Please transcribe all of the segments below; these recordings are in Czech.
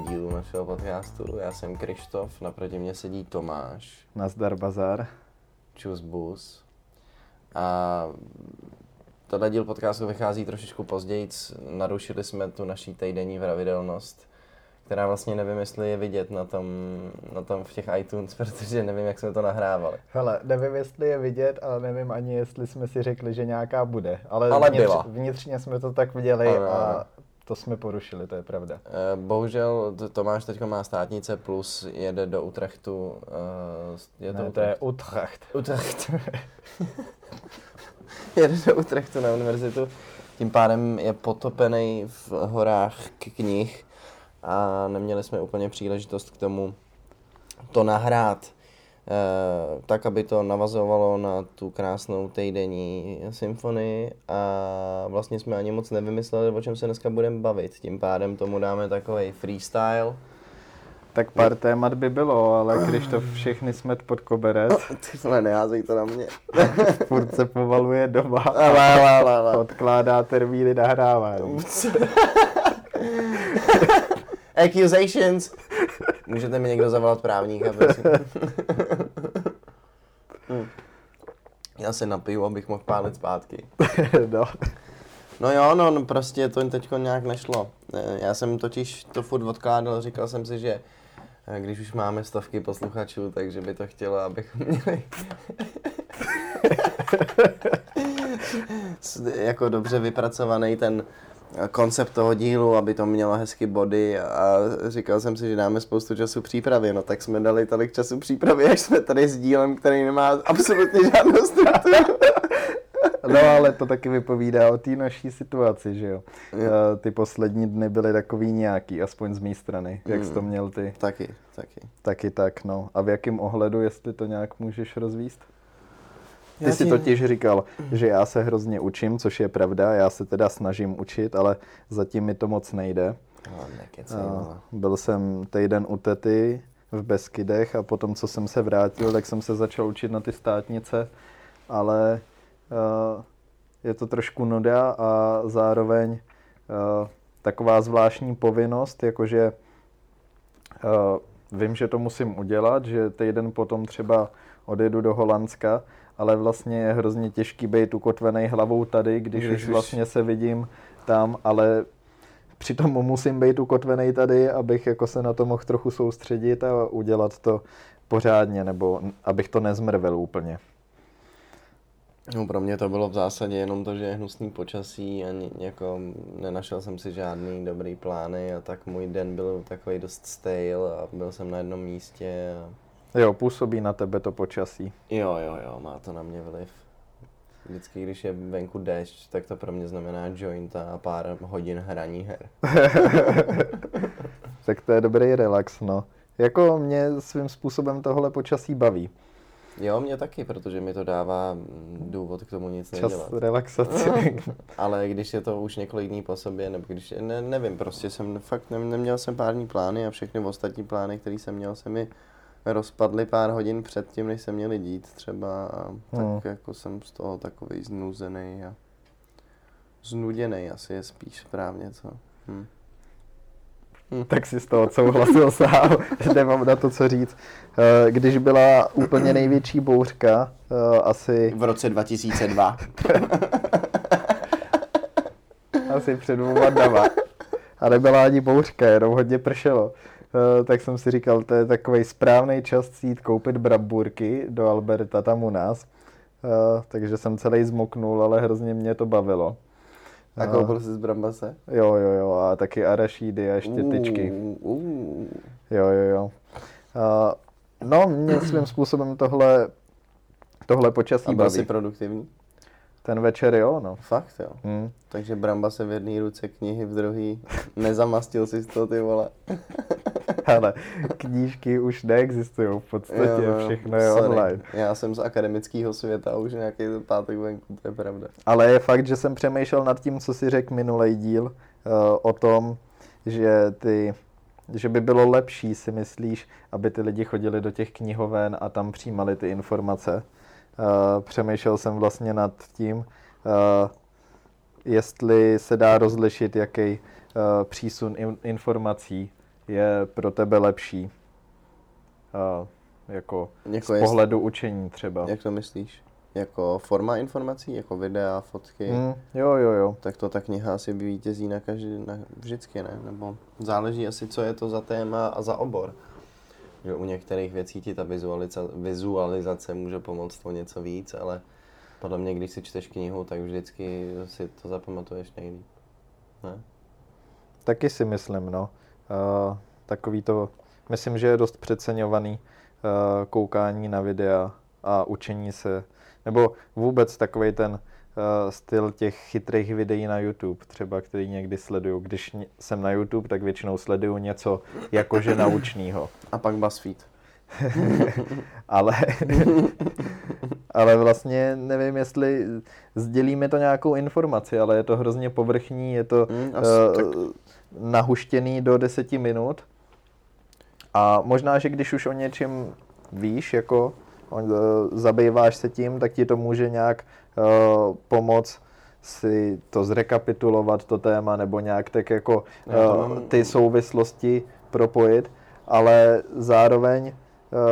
dílu našeho podcastu. Já jsem Krištof, naproti mě sedí Tomáš. Nazdar Bazar. Čus bus. A tohle díl podcastu vychází trošičku později. Narušili jsme tu naší týdenní pravidelnost, která vlastně nevím, jestli je vidět na tom, na tom v těch iTunes, protože nevím, jak jsme to nahrávali. Hele, nevím, jestli je vidět, ale nevím ani, jestli jsme si řekli, že nějaká bude. Ale, Ale vnitř, byla. vnitřně jsme to tak viděli Ano, a ano. To jsme porušili, to je pravda. Eh, Bohužel Tomáš teď má státnice plus jede do Utrechtu. eh, Je to Ne, to je Utrecht? Utrecht. Utrecht. jede do Utrechtu na univerzitu. Tím pádem je potopený v horách k knih a neměli jsme úplně příležitost k tomu to nahrát tak, aby to navazovalo na tu krásnou týdenní symfonii a vlastně jsme ani moc nevymysleli, o čem se dneska budeme bavit. Tím pádem tomu dáme takový freestyle. tak pár témat by bylo, ale když to všechny smet pod koberec, Ty vole, neházej to na mě. furt se povaluje doma Ale, ale, ale, ale. odkládá termíny nahrávání. Accusations. Můžete mi někdo zavolat právníka, prosím. Hm. Já se napiju, abych mohl pálit zpátky. no. No jo, no, no prostě to teď nějak nešlo. Eh, Já jsem totiž to furt odkládal, říkal jsem si, že eh, když už máme stovky posluchačů, takže by to chtělo, abychom měli jako dobře vypracovaný ten koncept toho dílu, aby to mělo hezky body a říkal jsem si, že dáme spoustu času přípravy, no tak jsme dali tolik času přípravy, až jsme tady s dílem, který nemá absolutně žádnou strukturu. No ale to taky vypovídá o té naší situaci, že jo. Jo. Eh, Ty poslední dny byly takový nějaký, aspoň z mé strany. Jak jsi to Mm. měl ty? Taky, taky. Taky tak, no. A v jakém ohledu, jestli to nějak můžeš rozvíst? Ty Já jsi ti- totiž říkal, že já se hrozně učím, což je pravda, já se teda snažím učit, ale zatím mi to moc nejde. No, nekecej, A vole. Byl jsem týden u tety v Beskydech a potom, co jsem se vrátil, tak jsem se začal učit na ty státnice, ale uh, je to trošku nuda a zároveň uh, taková zvláštní povinnost, jakože uh, vím, že to musím udělat, že týden potom třeba odjedu do Holandska, ale vlastně je hrozně těžký být ukotvený hlavou tady, když, Když už vlastně se vidím tam, ale přitom musím být ukotvený tady, abych jako se na to mohl trochu soustředit a udělat to pořádně, nebo abych to nezmrvil úplně. No, pro mě to bylo v zásadě jenom to, že je hnusný počasí a jako nenašel jsem si žádný dobrý plány a tak můj den byl takový dost stale a byl jsem na jednom místě a Jo, působí na tebe to počasí. jo, jo, jo, má to na mě vliv. Vždycky, když je venku déšť, tak to pro mě znamená jointa a pár hodin hraní her. Tak to je dobrý relax, no. Jako mě svým způsobem tohle počasí baví. Jo, mě taky, protože mi to dává mm, důvod k tomu nic Čas nedělat. relaxace. Ale když je to už několik dní po sobě, nebo když, ne, nevím, prostě jsem fakt ne, neměl jsem pár dní plány a všechny ostatní plány, které jsem měl, se mi rozpadly pár hodin před tím, než se měly dít třeba a tak Hmm. jako jsem z toho takový znuzený a znuděný asi je spíš správně, co? Hm. tak si z toho odsouhlasil sám, nemám na to co říct. Eh, Když byla úplně největší bouřka, eh, asi, V roce 2002. asi před dvouma dnama, a nebyla ani bouřka, jenom hodně pršelo, tak jsem si říkal, to je takový správný čas jít koupit bramburky do Alberta tam u nás. Eh, Takže jsem celý zmoknul, ale hrozně mě to bavilo. A koupil jsi z Brambase? Jo, jo, jo, a taky arašídy a ještě tyčky. Uh, uh. Jo, jo, jo. A, no, mě svým způsobem tohle, tohle počasí A byl baví. jsi produktivní? Ten večer jo, no. Fakt jo. Hm. Takže Bramba se v jedné ruce knihy, v druhý nezamastil si to ty vole. Ale knížky už neexistují v podstatě, Jo, no, všechno je sorry. online. Já jsem z akademického světa už nějaký pátek venku, to je pravda. Ale je fakt, že jsem přemýšlel nad tím, co si řekl minulý díl, uh, o tom, že ty že by bylo lepší, si myslíš, aby ty lidi chodili do těch knihoven a tam přijímali ty informace. Uh, přemýšlel jsem vlastně nad tím, uh, jestli se dá rozlišit, jaký uh, přísun in- informací je pro tebe lepší. Jako, Jako z jestli- pohledu učení třeba. Jak to myslíš? Jako forma informací, jako videa, fotky? Mm, jo, jo, jo. Tak to ta kniha asi vítězí na každý, na, vždycky, ne? Nebo záleží asi, co je to za téma a za obor. Že u některých věcí ti ta vizualizace, vizualizace může pomoct o něco víc, ale podle mě, když si čteš knihu, tak vždycky si to zapamatuješ nejlíp. Ne? Taky si myslím, no. Uh, takový to, myslím, že je dost přeceňovaný uh, koukání na videa a učení se, nebo vůbec takový ten styl těch chytrých videí na YouTube, třeba, který někdy sleduju. Když jsem na YouTube, tak většinou sleduju něco jakože naučného. A pak BuzzFeed. ale, ale vlastně nevím, jestli sdělí mi to nějakou informaci, ale je to hrozně povrchní, je to Hmm, asi uh, tak. nahuštěný do deseti minut. A možná, že když už o něčem víš, jako uh, zabýváš se tím, tak ti to může nějak uh, pomoct si to zrekapitulovat, to téma, nebo nějak tak jako mám- ty souvislosti propojit, ale zároveň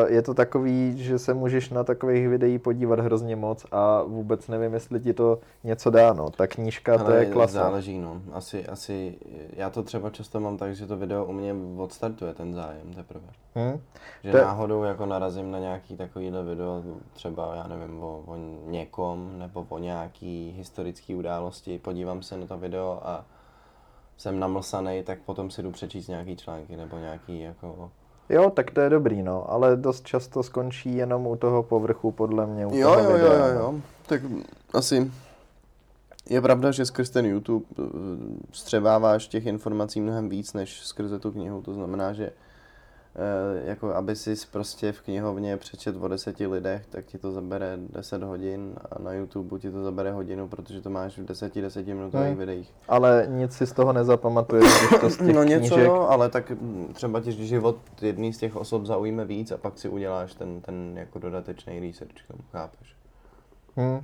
je to takový, že se můžeš na takových videí podívat hrozně moc a vůbec nevím, jestli ti to něco dá, no. Ta knížka, to Ale je klasa. záleží, no. Asi, asi, já to třeba často mám tak, že to video u mě odstartuje ten zájem teprve. Hm? Že To náhodou jako narazím na nějaký takovýhle video, třeba já nevím, o, o někom nebo o nějaký historický události, podívám se na to video a jsem namlsaný, tak potom si jdu přečíst nějaký články nebo nějaký jako... Jo, tak to je dobrý, no, ale dost často skončí jenom u toho povrchu, podle mě, u Jo, toho jo, jo, videa, jo, no. jo. Tak asi je pravda, že skrz ten YouTube eh, střebáváš těch informací mnohem víc, než skrze tu knihu. To znamená, že jako aby si prostě v knihovně přečet o deseti lidech, tak ti to zabere 10 hodin a na YouTube ti to zabere hodinu, protože to máš v deseti, desetiminutových Hmm. videích. Ale nic si z toho nezapamatuješ, když to z těch No něco knížek... jo, ale tak mm, třeba ti život jedný z těch osob zaujme víc a pak si uděláš ten, ten jako dodatečný research, tomu, chápeš? Hm.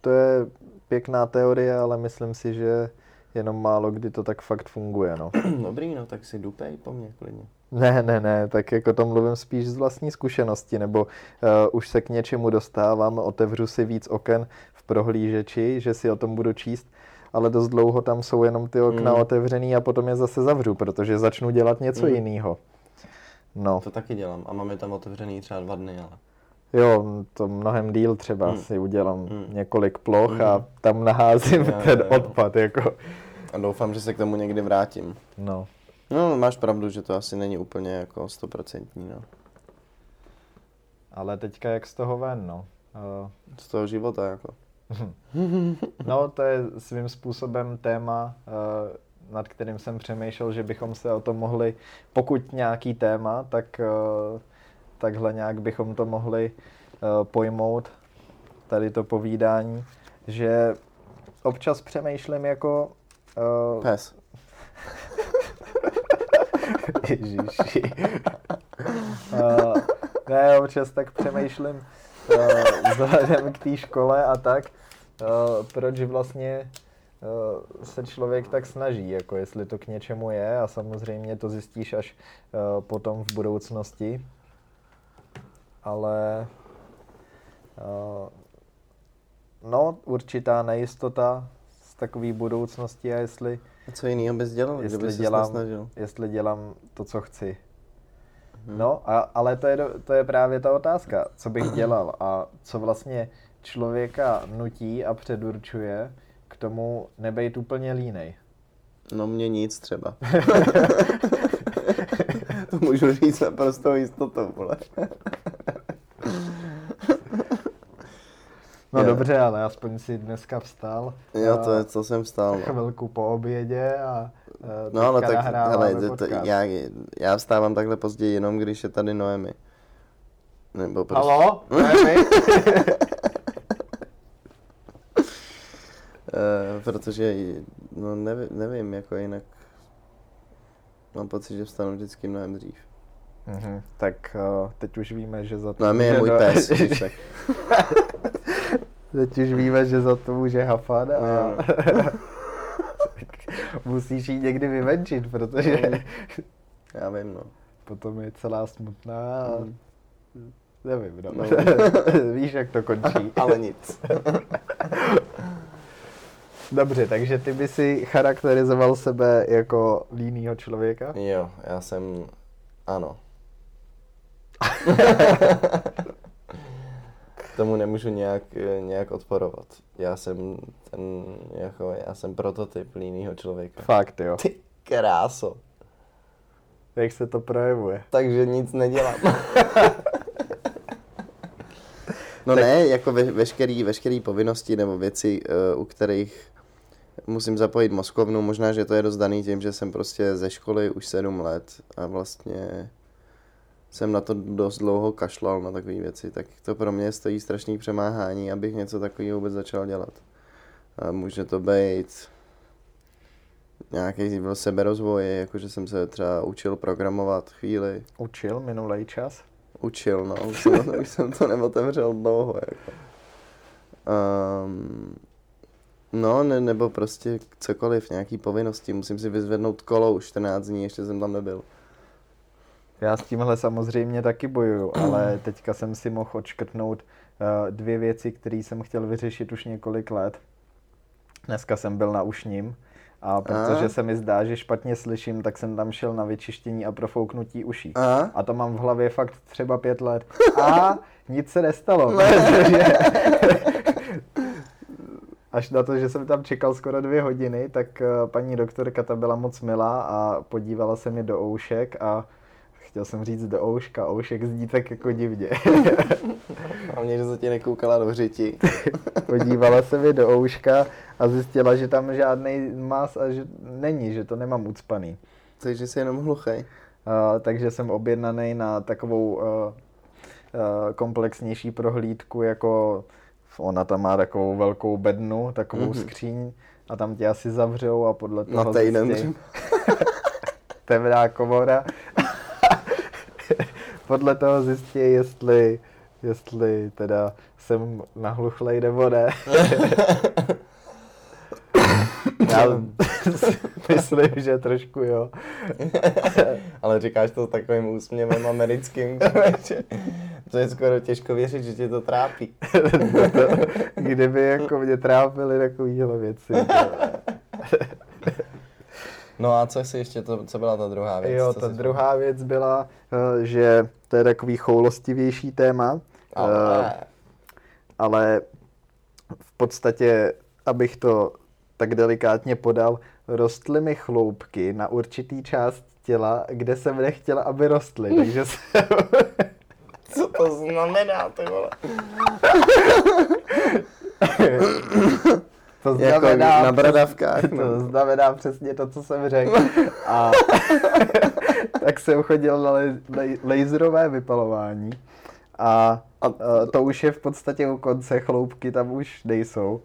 To je pěkná teorie, ale myslím si, že jenom málo kdy to tak fakt funguje, no. Dobrý, no tak si dupej po mně klidně. Ne, ne, ne, tak jako to mluvím spíš z vlastní zkušenosti, nebo uh, už se k něčemu dostávám, otevřu si víc oken v prohlížeči, že si o tom budu číst, ale dost dlouho tam jsou jenom ty okna Mm. otevřený a potom je zase zavřu, protože začnu dělat něco Mm. jiného. No, To taky dělám a mám je tam otevřený třeba dva dny, ale... jo, to mnohem díl třeba Mm. si udělám Mm. několik ploch a Mm. tam naházím Jo, ten jo, jo. odpad, jako. A doufám, že se k tomu někdy vrátím. No, No, máš pravdu, že to asi není úplně jako stoprocentní, no. ale teďka jak z toho ven, no. Uh, Z toho života, jako. No, to je svým způsobem téma, eh, nad kterým jsem přemýšlel, že bychom se o tom mohli, pokud nějaký téma, tak eh, takhle nějak bychom to mohli eh, pojmout, tady to povídání, že občas přemýšlím jako... eh, Pes. Ježiši. uh, ne, občas tak přemýšlím uh, vzhledem k té škole a tak, uh, proč vlastně uh, se člověk tak snaží, jako jestli to k něčemu je a samozřejmě to zjistíš až potom v budoucnosti. Ale no, určitá nejistota takové budoucnosti a jestli A co jiného bys dělal, Jestli kdyby dělám- snažil? jestli dělám to, co chci. Mhm. No, a, ale to je, to je právě ta otázka, co bych dělal a co vlastně člověka nutí a předurčuje k tomu nebejt úplně línej. No mě nic třeba. to můžu říct naprosto jistotou, vole. No Je. dobře, ale aspoň si dneska vstal. Jo, to je, co jsem vstal. No. Chvilku po obědě a eh, No ale tak, hele, to, já, já vstávám takhle později jenom, když je tady Noemi. Nebo prostě... Halo? Noemi? Eh, protože, no nevím, nevím, jako jinak mám pocit, že vstanu vždycky mnohem dřív. Mhm, tak uh, teď už víme, že za to... No a mi je můj do- pes, tak. Teď už víme, že za to může hafat a No. musíš jí někdy vyvenčit, protože Já vím, no. Potom je celá smutná a Mm. nevím, no. No. Víš, jak to končí. Ale nic. Dobře, takže ty by si charakterizoval sebe jako línýho člověka? Jo, já jsem, ano. Tomu nemůžu nějak, eh, nějak odporovat. Já jsem ten, jako, já jsem prototyp línýho člověka. Fakt, jo. Ty kráso. Jak se to projevuje? Takže nic nedělám. no ne, jako ve, veškerý, veškerý povinnosti nebo věci, uh, u kterých musím zapojit mozkovnu, možná, že to je dost daný tím, že jsem prostě ze školy už sedm let a vlastně jsem na to dost dlouho kašlal na takové věci, tak to pro mě stojí strašný přemáhání, abych něco takového vůbec začal dělat. A může to být nějaký seberozvoj, jakože jsem se třeba učil programovat chvíli, Učil minulý čas? učil, no, už jsem, už jsem to neotevřel dlouho, jako. Um, no, ne, nebo prostě cokoliv, nějaký povinnosti, musím si vyzvednout kolo už 14 dní, ještě jsem tam nebyl. Já s tímhle samozřejmě taky bojuju, ale teďka jsem si mohl odškrtnout uh, dvě věci, které jsem chtěl vyřešit už několik let. Dneska jsem byl na ušním a protože A? se mi zdá, že špatně slyším, tak jsem tam šel na vyčištění a profouknutí uší. A? A to mám v hlavě fakt třeba pět let. A nic se nestalo, protože až na to, že jsem tam čekal skoro dvě hodiny, tak eh, paní doktorka ta byla moc milá a podívala se mi do oušek a chtěl jsem říct do ouška, oušek zní tak jako divně. Hlavně, že se ti nekoukala do řiti. podívala se mi do ouška a zjistila, že tam žádný mas a že není, že to nemám ucpaný. Takže jsi jenom hluchej. Uh, takže jsem objednaný na takovou uh, uh, komplexnější prohlídku, jako ona tam má takovou velkou bednu, takovou Mhm. mm-hmm. skříň a tam tě asi zavřou a podle toho Na týden temná komora. Podle toho zjistí, jestli, jestli teda jsem nahluchlej nebo ne. Já myslím, že trošku jo. Ale říkáš to s takovým úsměvem americkým, že to je skoro těžko věřit, že tě to trápí. Kdyby jako mě trápily takovýhle věci. No a co si ještě, to, co byla ta druhá věc? Jo, ta druhá věc byla, eh, že to je takový choulostivější téma, Ale, eh, ale v podstatě, abych to tak delikátně podal, rostly mi chloupky na určitý část těla, kde jsem nechtěla, aby rostly, takže jsem... co to znamená, ty vole? To Jako znamená, na bradavkách, to no. znamená přesně to, co jsem řekl. A tak jsem chodil na le- le- laserové vypalování a, A- a to už je v podstatě u konce, chloupky tam už nejsou.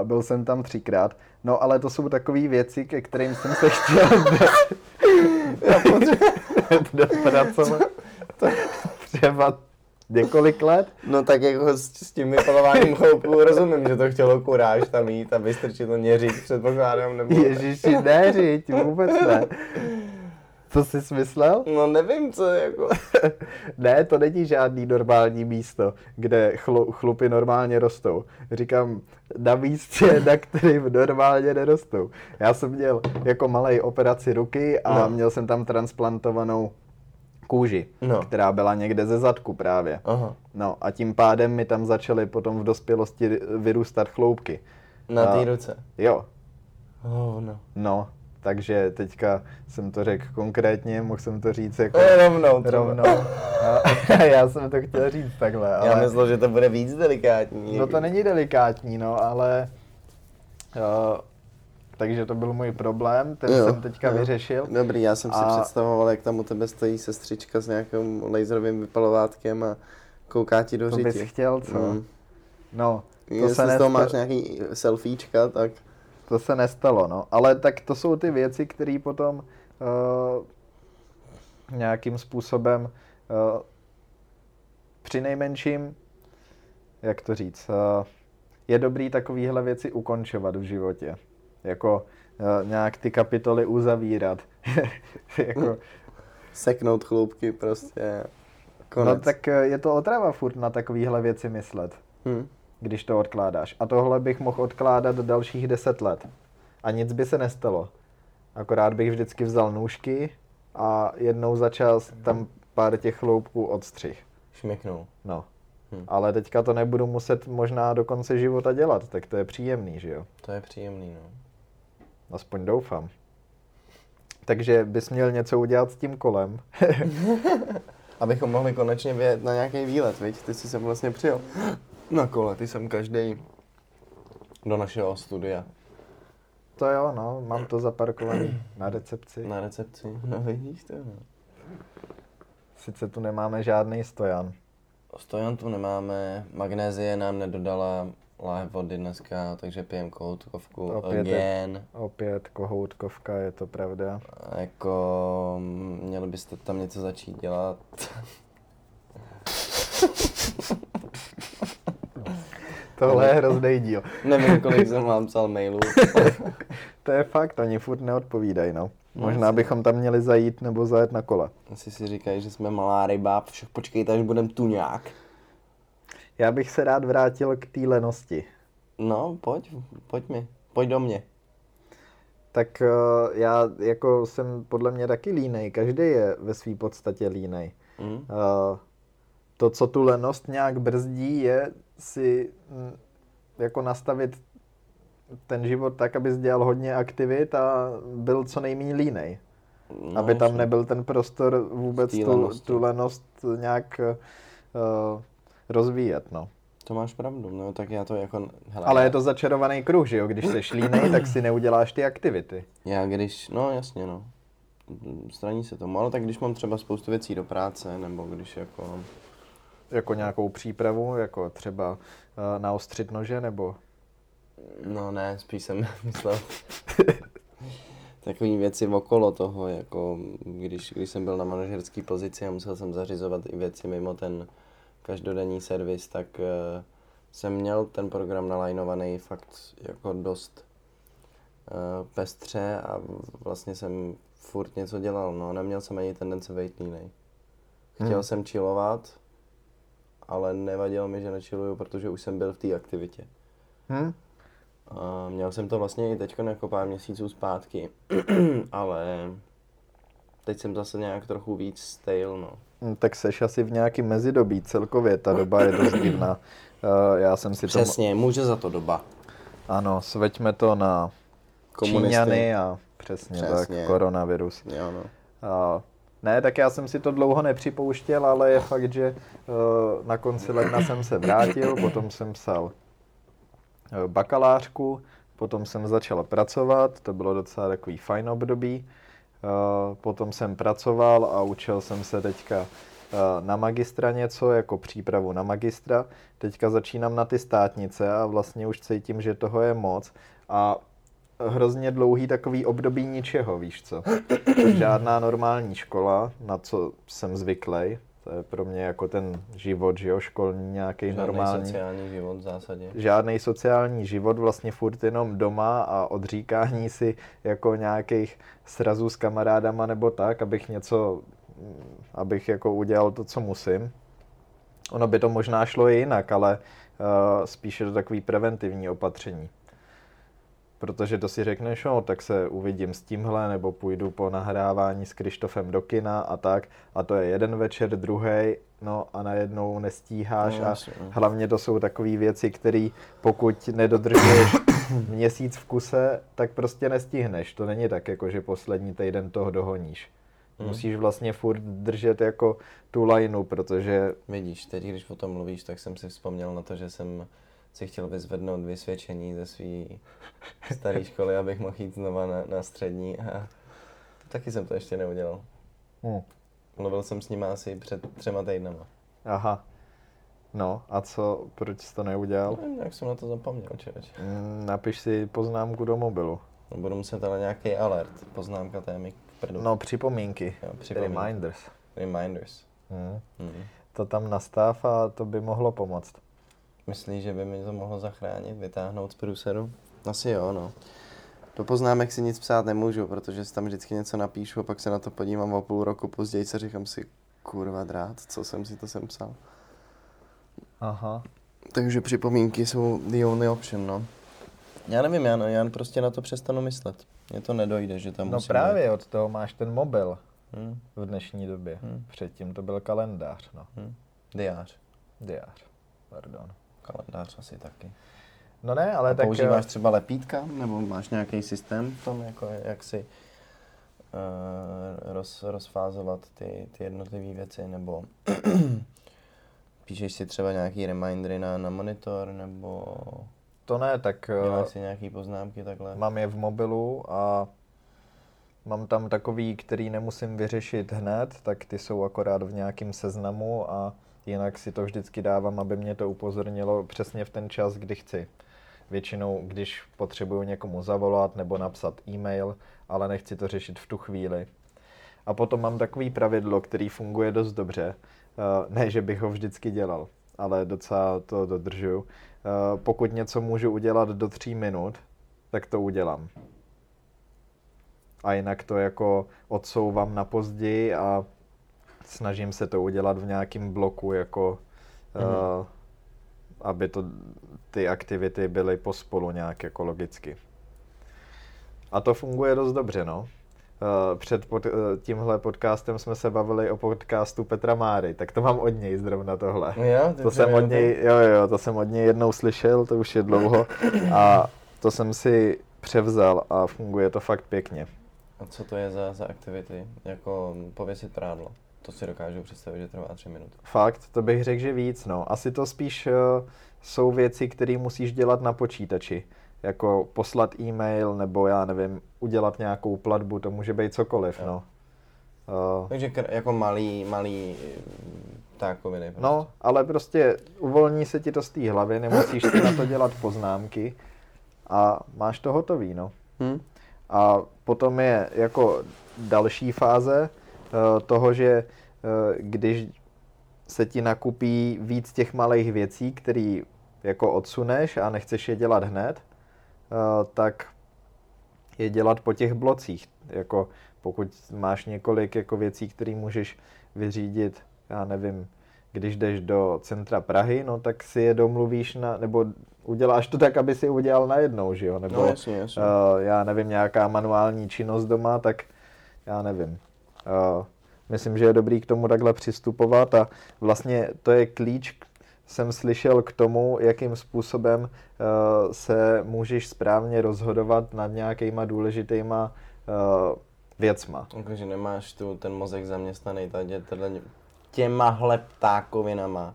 A byl jsem tam třikrát. No ale to jsou takové věci, ke kterým jsem se chtěl dopracovat třeba několik let. No tak jako s, s tím vypalováním chloupů rozumím, že to chtělo kuráž tam jít a vystrčit to měřit, předpokládám, nebo... Ježiši, ne, řiď, vůbec ne. Co jsi myslel? No nevím, co jako... ne, to není žádný normální místo, kde chlu, chlupy normálně rostou. Říkám, na místě, na kterým normálně nerostou. Já jsem měl jako malej operaci ruky a No. měl jsem tam transplantovanou kůži, No. která byla někde ze zadku právě. Aha, No a tím pádem mi tam začaly potom v dospělosti vyrůstat chloupky. na té ruce. Jo, Oh, no. no, takže teďka jsem to řekl konkrétně, mohl jsem to říct jako Eh, rovnou. třeba. rovnou. A já jsem to chtěl říct takhle, ale... Já myslel, že to bude víc delikátní. No to není delikátní, no, ale... Uh, takže to byl můj problém, ten Jo, jsem teďka jo. vyřešil. Dobrý, já jsem si A- představoval, jak tam u tebe stojí sestřička s nějakým laserovým vypalovátkem a kouká ti do To řiti. bys chtěl, co? Mm. No, to Jestli se, toho máš nestalo, nějaký selfiečka, tak to se nestalo, no. Ale tak to jsou ty věci, které potom uh, nějakým způsobem uh, při nejmenším, jak to říct, uh, je dobrý takovýhle věci ukončovat v životě. Jako uh, nějak ty kapitoly uzavírat. jako seknout chloupky prostě. Konec. No tak eh, je to otrava furt na takovéhle věci myslet, Hm. když to odkládáš. A tohle bych mohl odkládat dalších 10 let. A nic by se nestalo. Akorát bych vždycky vzal nůžky a jednou za čas tam pár těch chloupků odstřih. Šměknul. No. Hm. Ale teďka to nebudu muset možná do konce života dělat, tak to je příjemný, že jo? To je příjemný, no. Aspoň doufám. Takže bys měl něco udělat s tím kolem. Abychom mohli konečně vyjet na nějaký výlet, viď? Ty jsi sem vlastně přijel na kole, ty jsem každý do našeho studia To jo, no, mám to zaparkovaný na recepci. na recepci. No vidíš to, no. Sice tu nemáme žádný stojan. Stojan tu nemáme, magnézie nám nedodala láhev vody dneska, takže pijem kohoutkovku Opět je- again. Opět kohoutkovka, je to pravda. A Jako, měli byste tam něco začít dělat. Tohle je hrozný díl. Nevím, kolik jsem vám psal mailů. To je fakt, oni furt neodpovídají, no. No, Možná bychom tam měli zajít nebo zajet na kole. Asi si říkají, že jsme malá ryba, však počkejte, až budem tuňák. Já bych se rád vrátil k té lenosti. No, pojď, pojď mi, pojď do mě. Tak eh, já jako jsem podle mě taky línej, každý je ve své podstatě línej. Hm? Eh, To, co tu lenost nějak brzdí, je si mm, jako nastavit ten život tak, abys dělal hodně aktivit a byl co nejméně línej. No, aby tam nebyl ten prostor vůbec tu, tu lenost nějak uh, rozvíjet, no. To máš pravdu, no tak já to jako, hele, Ale je to začarovaný kruh, že jo? Když jsi línej, tak si neuděláš ty aktivity. Já když, no jasně no, straní se tomu, ale tak když mám třeba spoustu věcí do práce, nebo když jako, Jako nějakou přípravu, jako třeba uh, naostřit nože, nebo... no ne, spíš jsem myslel takové věci okolo toho, jako když, když jsem byl na manažerské pozici a musel jsem zařizovat i věci mimo ten každodenní servis, tak uh, jsem měl ten program nalajnovaný fakt jako dost uh, pestře a vlastně jsem furt něco dělal, no, neměl jsem ani tendence být línej. Chtěl Hmm. jsem chillovat, ale nevadilo mi, že nechilluju, protože už jsem byl v té aktivitě. Hm? A měl jsem to vlastně i teď jako pár měsíců zpátky, ale teď jsem zase nějak trochu víc stale, no. Hm, Tak seš asi v nějaký mezidobí celkově, ta doba je dost divná. Uh, já jsem si to... Přesně, může za to doba. Ano, sveďme to na Komunisty. Číňany a přesně, Přesně. tak, koronavirus. Jo, no. A ne, tak já jsem si to dlouho nepřipouštěl, ale je fakt, že uh, na konci ledna jsem se vrátil, potom jsem psal eh, bakalářku, potom jsem začal pracovat, to bylo docela takový fajn období. Uh, potom jsem pracoval a učil jsem se teďka uh, na magistra něco, jako přípravu na magistra. Teďka začínám na ty státnice a vlastně už cítím, že toho je moc. A hrozně dlouhý takový období ničeho, víš co. Žádná normální škola, na co jsem zvyklý. To je pro mě jako ten život, že jo, školní nějaký Žádný normální. sociální život v zásadě. Žádný sociální život, vlastně furt jenom doma a odříkání si jako nějakých srazů s kamarádama nebo tak, abych něco, abych jako udělal to, co musím. Ono by to možná šlo i jinak, ale uh, spíše to takový preventivní opatření. Protože to si řekneš, no, tak se uvidím s tímhle, nebo půjdu po nahrávání s Krištofem do kina a tak. A to je jeden večer, druhý, no a najednou nestíháš No, a jasně, no. hlavně to jsou takové věci, které pokud nedodržuješ měsíc v kuse, tak prostě nestihneš. To není tak, jako že poslední týden toho dohoníš. Hmm. Musíš vlastně furt držet jako tu lineu, protože Vidíš, teď když o tom mluvíš, tak jsem si vzpomněl na to, že jsem si chtěl vyzvednout vysvědčení ze své staré školy, abych mohl jít znova na, na střední a taky jsem to ještě neudělal. hm, Mluvil jsem s ním asi před třema týdnama. aha, no a co, proč jsi to neudělal? No, jak jsem na to zapomněl, člověče. Mm, Napiš si poznámku do mobilu. No, budu muset ale nějaký alert, poznámka té mi prdu. No, připomínky. Jo, připomínky. Reminders. Reminders. Hmm. Hmm. To tam nastav a to by mohlo pomoct. Myslíš, že by mi to mohlo zachránit, vytáhnout z průseru? Asi jo, no. Do poznámek si nic psát nemůžu, protože si tam vždycky něco napíšu a pak se na to podívám o půl roku později a říkám si, kurva drát, co jsem si to sem psal. Aha. Takže připomínky jsou the only option, no. Já nevím, já, já prostě na to přestanu myslet. Mně to nedojde, že tam No právě, být. od toho máš ten mobil Hm, v dnešní době. Hmm. Předtím to byl kalendář, no. hm. Diář. Diář. Pardon. Kalendář asi taky. No ne, ale A tak... používáš eh, třeba lepítka, nebo máš nějaký systém v tom, jako jak si uh, roz, rozfázovat ty, ty jednotlivé věci, nebo píšeš si třeba nějaký remindery na, na monitor, nebo To ne, tak eh, děláš si nějaký poznámky takhle? mám je v mobilu a mám tam takový, který nemusím vyřešit hned, tak ty jsou akorát v nějakém seznamu a jinak si to vždycky dávám, aby mě to upozornilo přesně v ten čas, kdy chci. Většinou, když potřebuju někomu zavolat nebo napsat e-mail, ale nechci to řešit v tu chvíli. A potom mám takový pravidlo, který funguje dost dobře. Eh, Ne, že bych ho vždycky dělal, ale docela to dodržuju. Eh, Pokud něco můžu udělat do tří minut, tak to udělám. A jinak to jako odsouvám na později a snažím se to udělat v nějakém bloku, jako Mhm. uh, aby to, ty aktivity byly pospolu nějak jako logicky. A to funguje dost dobře, no. Uh, Před pod, uh, tímhle podcastem jsme se bavili o podcastu Petra Máry, tak to mám od něj zrovna tohle. Jo, ty To jsem od něj, jo, jo, to jsem od něj jednou slyšel, to už je dlouho a to jsem si převzal a funguje to fakt pěkně. A co to je za, za aktivity? Jako pověsit prádlo. To si dokážu představit, že trvá tři minuty. Fakt, to bych řekl, že víc, no. Asi to spíš uh, jsou věci, které musíš dělat na počítači. Jako poslat e-mail, nebo já nevím, udělat nějakou platbu, to může být cokoliv, Jo. no. Uh, Takže kr- jako malý, malý eh, tákoviny. Prostě. no, ale prostě uvolní se ti to z té hlavy, nemusíš si na to dělat poznámky a máš to hotový, no. Hm? A potom je jako další fáze eh, toho, že eh, když se ti nakupí víc těch malých věcí, které jako odsuneš a nechceš je dělat hned, eh, tak je dělat po těch blocích. Jako pokud máš několik jako věcí, které můžeš vyřídit, já nevím, když jdeš do centra Prahy, no tak si je domluvíš na, nebo uděláš to tak, aby si je udělal najednou, že jo? Nebo No jasně, jasně. Uh, já nevím, nějaká manuální činnost doma, tak já nevím. Uh, myslím, že je dobrý k tomu takhle přistupovat a vlastně to je klíč, k- jsem slyšel k tomu, jakým způsobem uh, se můžeš správně rozhodovat nad nějakýma důležitýma uh, věcma. Takže nemáš tu ten mozek zaměstnaný tady těmahle ptákovinama.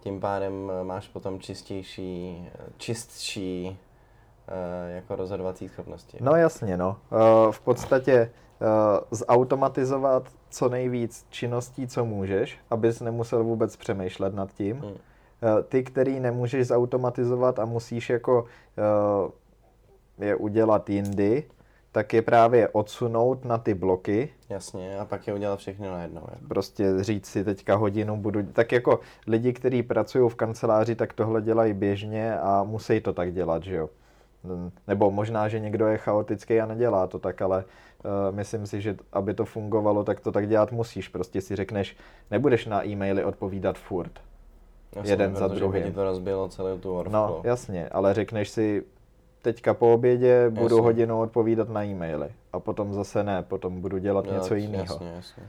Tím pádem eh, máš potom čistější, čistší eh, jako rozhodovací schopnosti. No jasně, no. Uh, v podstatě uh, zautomatizovat co nejvíc činností, co můžeš, abys nemusel vůbec přemýšlet nad tím. Hmm. Uh, ty, který nemůžeš zautomatizovat a musíš jako uh, je udělat jindy, tak je právě odsunout na ty bloky, Jasně, a pak je udělat všechny najednou. Jako. prostě říct si teďka hodinu budu, tak jako lidi, kteří pracují v kanceláři, tak tohle dělají běžně a musí to tak dělat, že jo. Nebo možná, že někdo je chaotický a nedělá to tak, ale uh, myslím si, že aby to fungovalo, tak to tak dělat musíš. Prostě si řekneš, nebudeš na e-maily odpovídat furt. Jasně, Jeden za by druhým. to rozbilo celou tu workflow. No, jasně, ale řekneš si, teďka po obědě budu Jasně. hodinu odpovídat na e-maily a potom zase ne, potom budu dělat Jo, něco jiného. Jasně, jasně.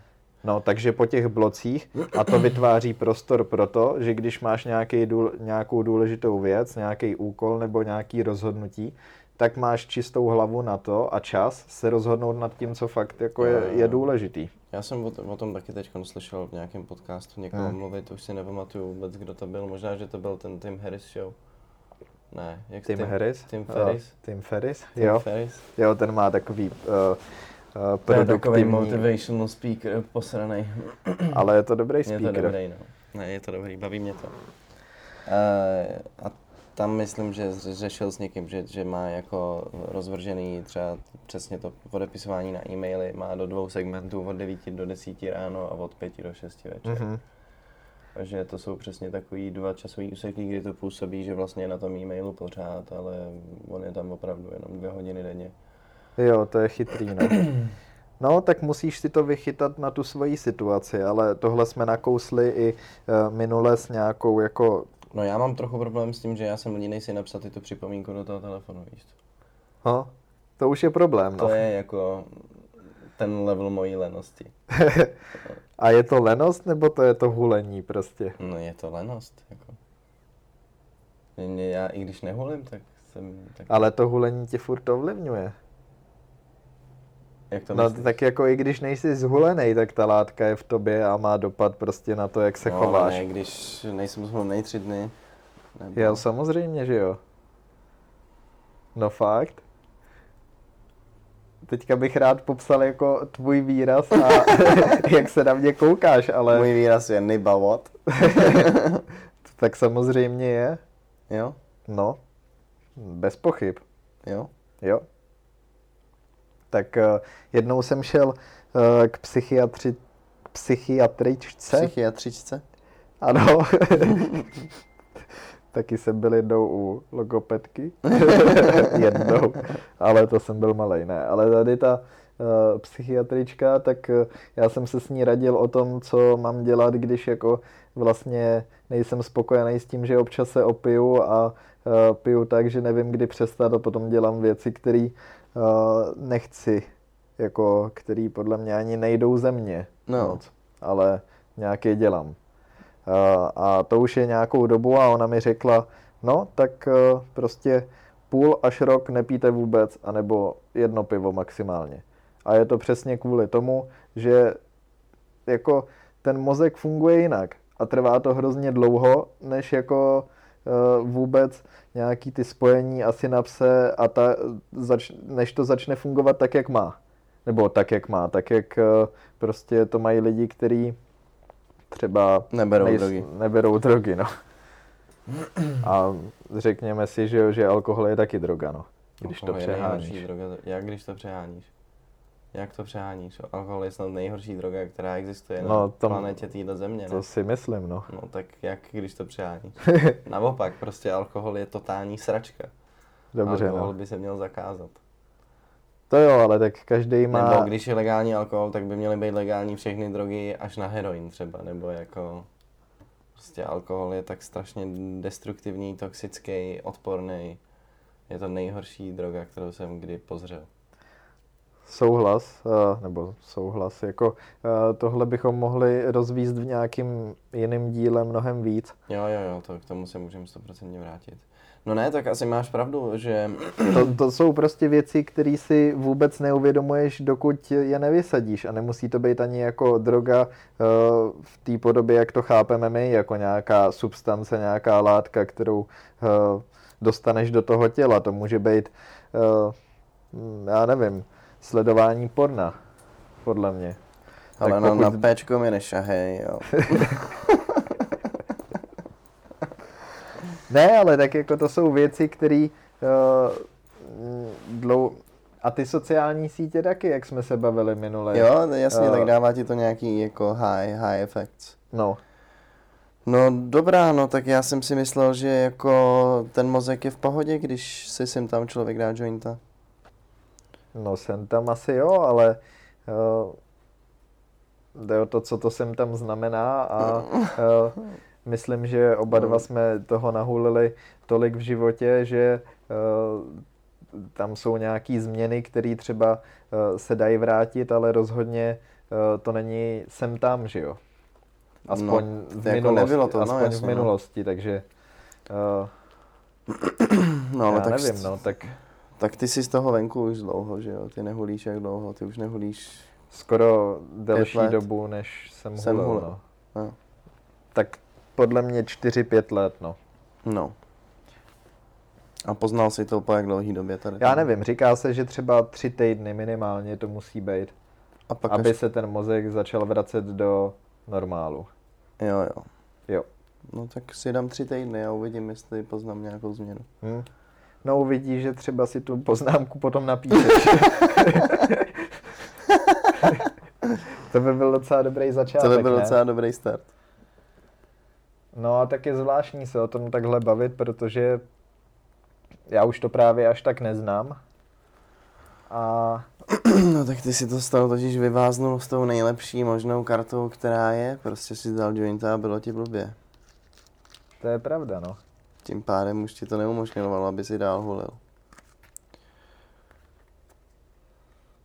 No, takže po těch blocích, a to vytváří prostor pro to, že když máš nějaký důl, nějakou důležitou věc, nějaký úkol nebo nějaký rozhodnutí, tak máš čistou hlavu na to a čas se rozhodnout nad tím, co fakt jako je, je důležitý. Já jsem o, t- o tom taky teď slyšel v nějakém podcastu někoho Hmm. mluvit, už si nepamatuju vůbec, kdo to byl. Možná, že to byl ten Tim Harris show. Ne, jak Tim, Harris? Tim Jo, Ferris. Tim Ferris, Tim jo. Ferris. Jo, ten má takový uh, uh, To je takový produktivní, motivational speaker posranej. ale je to dobrý Je to speaker. dobrý, no. Ne, je to dobrý, baví mě to. Uh, a tam myslím, že řešil s někým, že, že má jako rozvržený třeba přesně to odepisování na e-maily, má do dvou segmentů od 9 do 10 ráno a od 5 do 6 večer. Mhm. A že to jsou přesně takový dva časové úseky, kdy to působí, že vlastně je na tom e-mailu pořád, ale on je tam opravdu jenom dvě hodiny denně. Jo, to je chytrý, no. No, tak musíš si to vychytat na tu svoji situaci, ale tohle jsme nakousli i uh, minule s nějakou jako... No já mám trochu problém s tím, že já jsem línej si napsat i tu připomínku do toho telefonu, víš co? No, to už je problém, no. To je jako ten level mojí lenosti. A je to lenost, nebo to je to hulení prostě? No je to lenost, jako. Já i když nehulím, tak jsem... Tak, Ale to hulení tě furt ovlivňuje. Jak to No myslíš? tak jako i když nejsi zhulený, tak ta látka je v tobě a má dopad prostě na to, jak se no, chováš. Ne, když nejsem zhulený tři dny. Nebo... Jo, samozřejmě, že jo. No fakt. Teďka bych rád popsal jako tvůj výraz a jak se na mě koukáš, ale Můj výraz je nibavot. tak samozřejmě je. Jo? No, bez pochyb. Jo? Jo. Tak uh, jednou jsem šel uh, k psychiatři, psychiatričce. Psychiatričce? Ano. Taky jsem byl jednou u logopedky. jednou. Ale to jsem byl malej, ne. Ale tady ta uh, psychiatrička, tak uh, já jsem se s ní radil o tom, co mám dělat, když jako vlastně nejsem spokojený s tím, že občas se opiju a uh, piju tak, že nevím, kdy přestat a potom dělám věci, které nechci, jako, který podle mě ani nejdou ze mě No. moc, ale nějaké dělám. A, a to už je nějakou dobu a ona mi řekla, no tak eh, prostě půl až rok nepíte vůbec, anebo jedno pivo maximálně. A je to přesně kvůli tomu, že jako ten mozek funguje jinak a trvá to hrozně dlouho, než jako eh, vůbec nějaký ty spojení a synapse a ta, zač, než to začne fungovat tak, jak má. Nebo tak, jak má, tak, jak eh, prostě to mají lidi, kteří třeba Neberou nejs- drogy. Neberou drogy, no. A řekněme si, že, že alkohol je taky droga, no. Když to Alkohol je nejhorší přeháníš. Droga, jak když to přeháníš? Jak to přeháníš? Alkohol je snad nejhorší droga, která existuje na No, tom- planetě této země, ne? To si myslím, no. No tak jak když to přeháníš? Naopak, prostě alkohol je totální sračka. Dobře, alkohol no. by se měl zakázat. To jo, ale tak každý má... Nebo když je legální alkohol, tak by měly být legální všechny drogy až na heroin třeba, nebo jako... Prostě alkohol je tak strašně destruktivní, toxický, odporný. Je to nejhorší droga, kterou jsem kdy pozřel. Souhlas, eh, nebo souhlas, jako eh, tohle bychom mohli rozvíst v nějakým jiným díle mnohem víc. Jo, jo, jo, to k tomu se můžeme stoprocentně vrátit. No ne, tak asi máš pravdu, že To, to jsou prostě věci, které si vůbec neuvědomuješ, dokud je nevysadíš. A nemusí to být ani jako droga eh, v té podobě, jak to chápeme my, jako nějaká substance, nějaká látka, kterou dostaneš do toho těla. To může být, já nevím, sledování porna, podle mě. ale Tak na, pokud- na péčko mi nešahej, jo. Ne, ale tak jako to jsou věci, které uh, dlou... A ty sociální sítě taky, jak jsme se bavili minule. Jo, jasně, Eh, tak dává ti to nějaký jako high, high effects. No, No dobrá, no tak já jsem si myslel, že jako ten mozek je v pohodě, když si sem tam člověk dá jointa. No jsem tam asi jo, ale uh, jde o to, co to sem tam znamená a uh, myslím, že oba dva jsme toho nahulili tolik v životě, že uh, tam jsou nějaké změny, které třeba uh, se dají vrátit, ale rozhodně uh, to není sem tam, že jo. Aspoň No, v to jako minulosti, nebylo to, no, aspoň jasně, v no. minulosti, takže uh, No ale já tak, nevím, no, tak tak ty jsi z toho venku už dlouho, že jo? Ty nehulíš jak dlouho, ty už nehulíš. skoro delší let. dobu, než jsem, Jsem hulil, hulil. no. No. Tak podle mě 4-5 let, no. no. A poznal jsi to po jak dlouhý době tady? Já nevím, říká se, že třeba tři týdny minimálně to musí být, A pak aby až... se ten mozek začal vracet do normálu. Jo, jo. Jo. No tak si dám tři týdny a uvidím, jestli poznám nějakou změnu. Hm? No uvidíš, že třeba si tu poznámku potom napíšeš. to by byl docela dobrý začátek, To by byl ne? docela dobrý start. No a tak je zvláštní se o tom takhle bavit, protože já už to právě až tak neznám. A No tak ty si to z toho totiž vyváznul s tou nejlepší možnou kartou, která je. Prostě si dal jointa a bylo ti blbě. to je pravda, no. Tím pádem už ti to neumožňovalo, aby si dál hulil.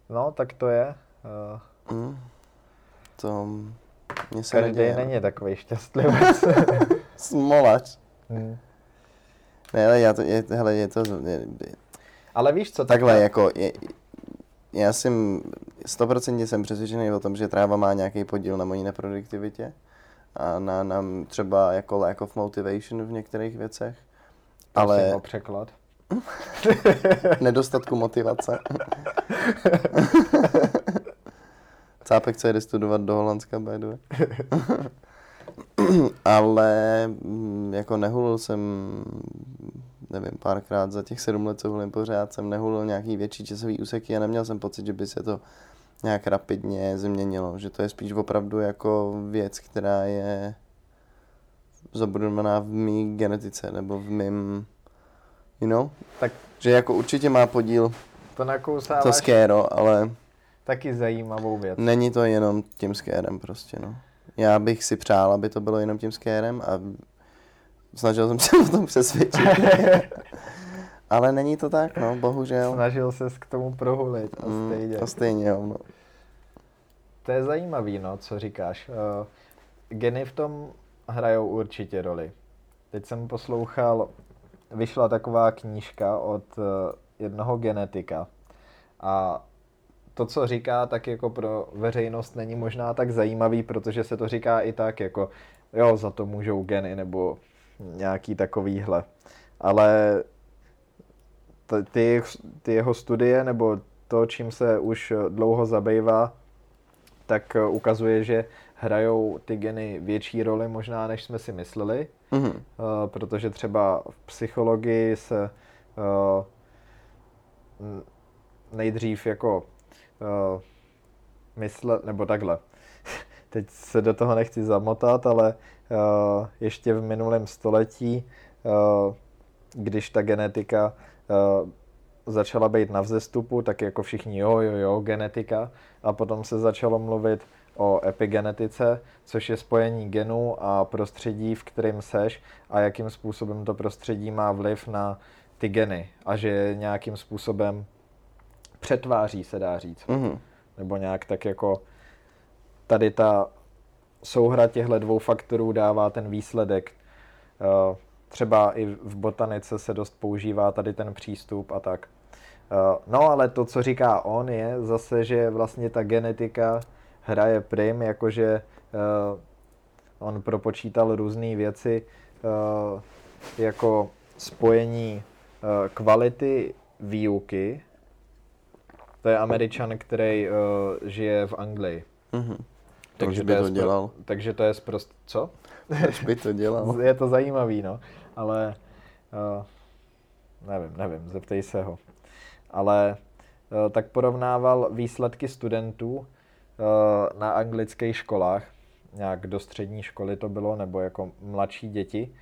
No, tak to je. Uh, Hm? To mně se každý neděje. no. není takový šťastlivec. Smolač. Hmm. Ne, ale já to, je, hele, je to, je, Ale víš co, takhle, takhle, jako, je, já jsem, stoprocentně jsem přesvědčený o tom, že tráva má nějaký podíl na mojí neproduktivitě a na, na třeba jako lack of motivation v některých věcech, ale... ale o překlad. nedostatku motivace. Cápek, co jde studovat do Holandska, by the way. Ale mm, jako nehulil jsem, nevím, párkrát za těch sedm let, co hulím pořád, jsem nehulil nějaký větší časový úseky a neměl jsem pocit, že by se to nějak rapidně změnilo. Že to je spíš opravdu jako věc, která je zabudovaná v mý genetice nebo v mým, you know? Tak Že jako určitě má podíl to nakousáváš to skéro, ale taky zajímavou věc. není to jenom tím skérem prostě, no. Já bych si přál, aby to bylo jenom tím skérem a snažil jsem se o tom přesvědčit. ale není to tak, no, bohužel. Snažil ses k tomu prohulit a Mm, stejně. to stejně, jo, no. To je zajímavý, no, co říkáš. Uh, geny v tom hrajou určitě roli. Teď jsem poslouchal, vyšla taková knížka od uh, jednoho genetika a to, co říká, tak jako pro veřejnost není možná tak zajímavý, protože se to říká i tak, jako jo, za to můžou geny nebo nějaký takovýhle. Ale ty, ty jeho studie nebo to, čím se už dlouho zabývá, tak eh, ukazuje, že hrajou ty geny větší roli možná, než jsme si mysleli, Mhm. uh, protože třeba v psychologii se n- nejdřív jako uh, mysle, nebo takhle, teď se do toho nechci zamotat, ale ještě v minulém století, když ta genetika začala být na vzestupu, tak jako všichni jo, jo, jo, genetika. A potom se začalo mluvit o epigenetice, což je spojení genů a prostředí, v kterém seš a jakým způsobem to prostředí má vliv na ty geny a že nějakým způsobem přetváří, se dá říct. Mhm. Nebo nějak tak jako tady ta souhra těchto dvou faktorů dává ten výsledek. Třeba i v botanice se dost používá tady ten přístup a tak. Eh, No ale to, co říká on, je zase, že vlastně ta genetika hraje prim, jakože eh, on propočítal různé věci, eh, jako spojení kvality výuky. To je američan, který žije v Anglii. Mhm. Proč by je to spro- dělal? Takže to je sprost... Co? Proč by to dělal? Je to zajímavý, no. Ale uh, nevím, nevím, zeptej se ho. Ale uh, tak porovnával výsledky studentů uh, na anglických školách, nějak do střední školy to bylo, nebo jako mladší děti.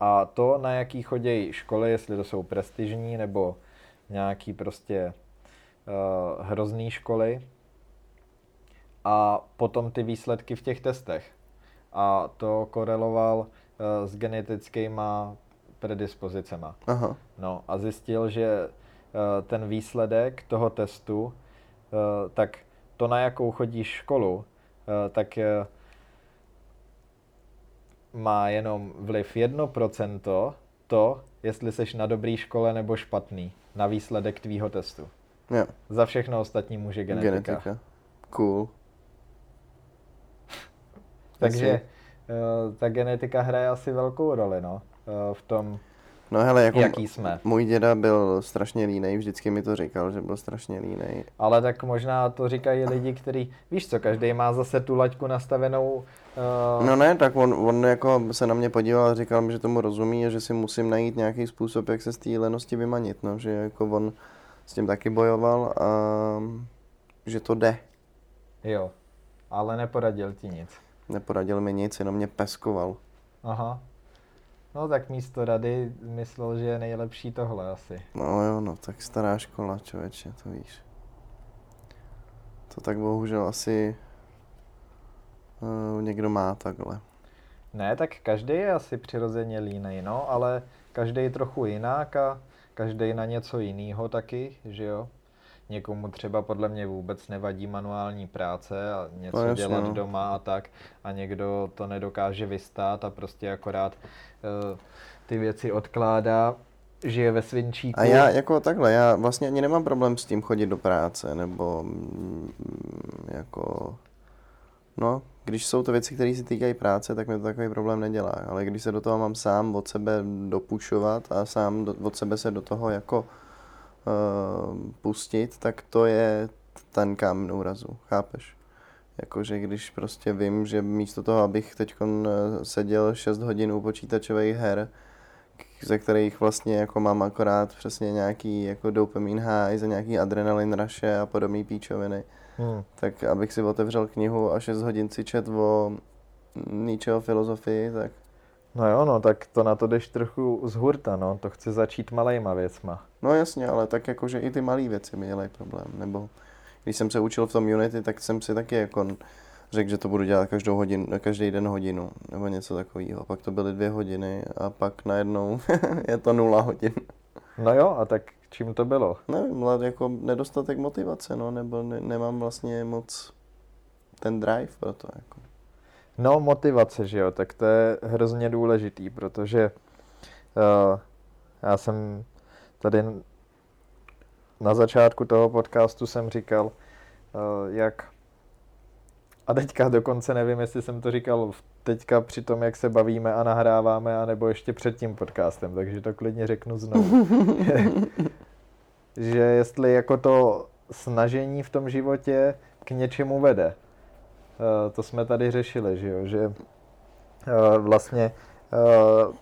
A to, na jaký chodějí školy, jestli to jsou prestižní, nebo nějaký prostě hrozný školy. A potom ty výsledky v těch testech a to koreloval uh, s genetickýma predispozicema. Aha. No a zjistil, že uh, ten výsledek toho testu, uh, tak to, na jakou chodíš školu, tak má jenom vliv 1% to, jestli seš na dobrý škole nebo špatný, na výsledek tvýho testu. Jo, Za všechno ostatní může genetika. genetika. Cool. Takže uh, ta genetika hraje asi velkou roli, no, uh, v tom, No hele, jako jaký jsme. můj děda byl strašně línej, vždycky mi to říkal, že byl strašně línej. Ale tak možná to říkají lidi, kteří, víš co, každý má zase tu laťku nastavenou. Uh, No ne, tak on, on jako se na mě podíval a říkal mi, že tomu rozumí a že si musím najít nějaký způsob, jak se z té lenosti vymanit, no, že jako on s tím taky bojoval a že to jde. Jo, ale neporadil ti nic. Neporadil mi nic, jenom mě peskoval. Aha. No tak místo rady myslel, že je nejlepší tohle asi. No jo, no tak stará škola, člověče, to víš. To tak bohužel asi uh, někdo má takhle. Ne, tak každý je asi přirozeně línej, no, ale každý je trochu jinak a každý na něco jiného taky, že jo. Někomu třeba podle mě vůbec nevadí manuální práce a něco No jasně, dělat no. doma a tak a někdo to nedokáže vystát a prostě akorát uh, ty věci odkládá, žije ve svinčíku. A já jako takhle, já vlastně ani nemám problém s tím chodit do práce, nebo mm, jako, no, když jsou to věci, které se týkají práce, tak mi to takový problém nedělá, ale když se do toho mám sám od sebe dopušovat a sám do, od sebe se do toho jako pustit, tak to je ten kámen úrazu, chápeš? Jakože když prostě vím, že místo toho, abych teď seděl 6 hodin u počítačových her, ze kterých vlastně jako mám akorát přesně nějaký jako dopamine high, za nějaký adrenalin ruše a podobné píčoviny, Hmm. tak abych si otevřel knihu a 6 hodin si čet o Nietzscheho filozofii, tak No jo, no, tak to na to jdeš trochu z hurta, no, to chce začít malejma věcma. no jasně, ale tak jakože i ty malé věci mi dělají problém, nebo když jsem se učil v tom Unity, tak jsem si taky jako řekl, že to budu dělat každou hodinu, každý den hodinu, nebo něco takového. Pak to byly dvě hodiny a pak najednou je to nula hodin. No jo, a tak čím to bylo? Nevím, jako nedostatek motivace, no, nebo ne, nemám vlastně moc ten drive pro to, jako. No, motivace, že jo, tak to je hrozně důležitý, protože uh, já jsem tady na začátku toho podcastu jsem říkal, uh, jak a teďka dokonce nevím, jestli jsem to říkal teďka při tom, jak se bavíme a nahráváme, anebo ještě před tím podcastem, takže to klidně řeknu znovu. že jestli jako to snažení v tom životě k něčemu vede. Eh, to jsme tady řešili, že jo, že eh, vlastně eh,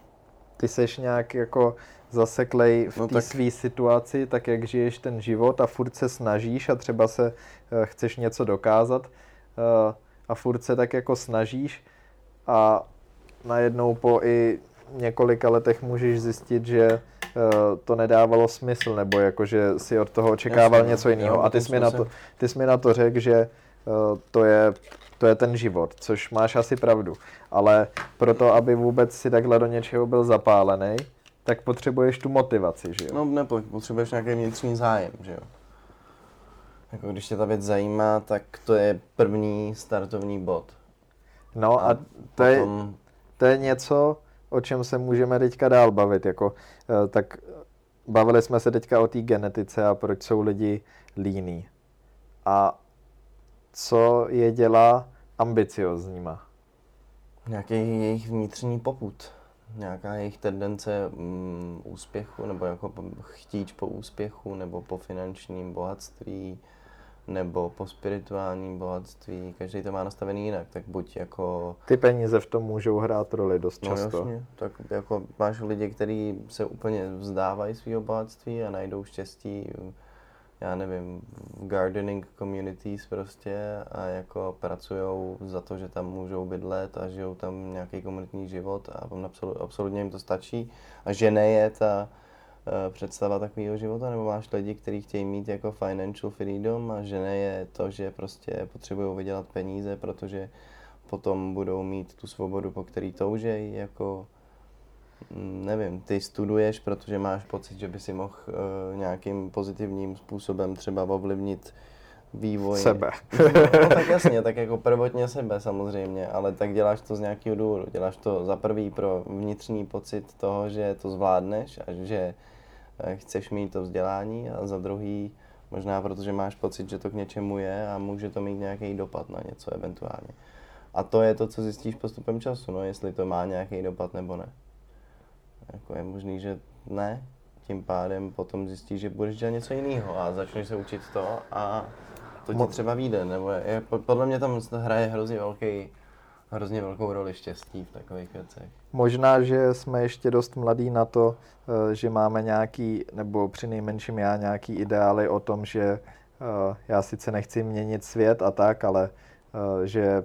ty seš nějak jako zaseklej v No té tak- své situaci, tak jak žiješ ten život a furt se snažíš a třeba se chceš něco dokázat a furt se tak jako snažíš a najednou po i několika letech můžeš zjistit, že to nedávalo smysl, nebo jako, že si od toho očekával Jasně, něco jo, jiného. A ty jsi, mi na to, ty jsi mi na to řekl, že to je, to je ten život, což máš asi pravdu. Ale proto, aby vůbec si takhle do něčeho byl zapálený, tak potřebuješ tu motivaci, že jo? No, nebo potřebuješ nějaký vnitřní zájem, že jo. Jako když tě ta věc zajímá, tak to je první startovní bod. No a to je, potom, to je něco, o čem se můžeme teďka dál bavit. Jako, eh, tak bavili jsme se teďka o té genetice a proč jsou lidi líní. A co je dělá ambiciozníma. nějaký jejich vnitřní poput, nějaká jejich tendence mm, úspěchu, nebo jako chtíč po úspěchu, nebo po finančním bohatství, nebo po spirituálním bohatství. Každý to má nastavený jinak, tak buď jako Ty peníze v tom můžou hrát roli dost No často. jasně, tak jako máš lidi, kteří se úplně vzdávají svého bohatství a najdou štěstí, já nevím, v gardening communities prostě a jako pracují za to, že tam můžou bydlet a žijou tam nějaký komunitní život a absolu- absolutně jim to stačí. A že ne je ta eh, představa takového života, nebo máš lidi, kteří chtějí mít jako financial freedom a že je to, že prostě potřebují vydělat peníze, protože potom budou mít tu svobodu, po který toužejí, jako nevím, ty studuješ, protože máš pocit, že by si mohl uh, nějakým pozitivním způsobem třeba ovlivnit vývoj. Sebe. no tak jasně, tak jako prvotně sebe samozřejmě, ale tak děláš to z nějakého důvodu. Děláš to za prvý pro vnitřní pocit toho, že to zvládneš a že eh, chceš mít to vzdělání a za druhý možná protože máš pocit, že to k něčemu je a může to mít nějaký dopad na něco eventuálně. A to je to, co zjistíš postupem času, no, jestli to má nějaký dopad nebo ne. Jako je možný, že ne, tím pádem potom zjistíš, že budeš dělat něco jiného a začneš se učit to a to ti třeba vyjde, nebo je, je, po- podle mě tam hraje hrozně velký, hrozně velkou roli štěstí v takových věcech. Možná, že jsme ještě dost mladí na to, eh, že máme nějaký, nebo při nejmenším já nějaký ideály o tom, že eh, já sice nechci měnit svět a tak, ale eh, že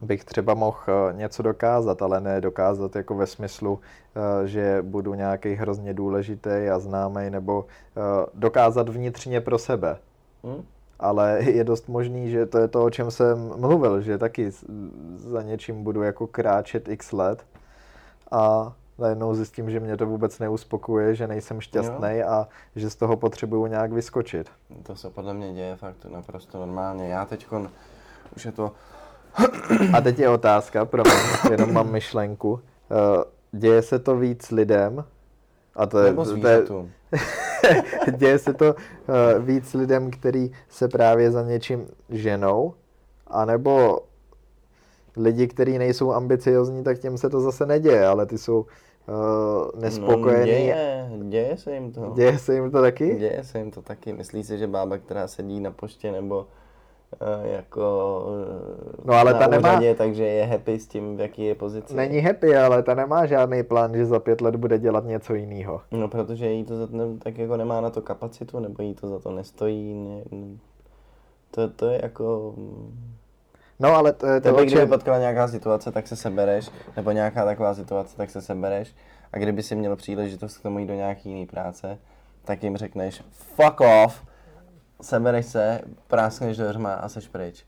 bych třeba mohl eh, něco dokázat, ale ne dokázat jako ve smyslu, eh, že budu nějaký hrozně důležitý a známý, nebo eh, dokázat vnitřně pro sebe. Hmm? Ale je dost možný, že to je to, o čem jsem mluvil, že taky za něčím budu jako kráčet x let a najednou zjistím, že mě to vůbec neuspokuje, že nejsem šťastný a že z toho potřebuju nějak vyskočit. To se podle mě děje fakt naprosto normálně. Já teď už je to a teď je otázka, promiň, jenom mám myšlenku. Eh, děje se to víc lidem? A to je, to je, děje se to uh, víc lidem, kteří se právě za něčím ženou? A nebo lidi, kteří nejsou ambiciozní, tak těm se to zase neděje, ale ty jsou uh, nespokojení. No, děje, děje se jim to. Děje se jim to taky? Děje se jim to taky. Myslí si, že bába, která sedí na poště nebo Eh, jako eh, no, ale ta úřadě, nemá... takže je happy s tím, v jaký je pozici. Není happy, ale ta nemá žádný plán, že za pět let bude dělat něco jiného. No, protože jí to za, ne, tak jako nemá na to kapacitu, nebo jí to za to nestojí. Ne, ne, to, to je jako... No, ale to je to, Tebe, kdyby potkala nějaká situace, tak se sebereš, nebo nějaká taková situace, tak se sebereš. A kdyby si měl příležitost k tomu jít do nějaký jiný práce, tak jim řekneš fuck off, sebereš se, práskneš dveřma a seš pryč.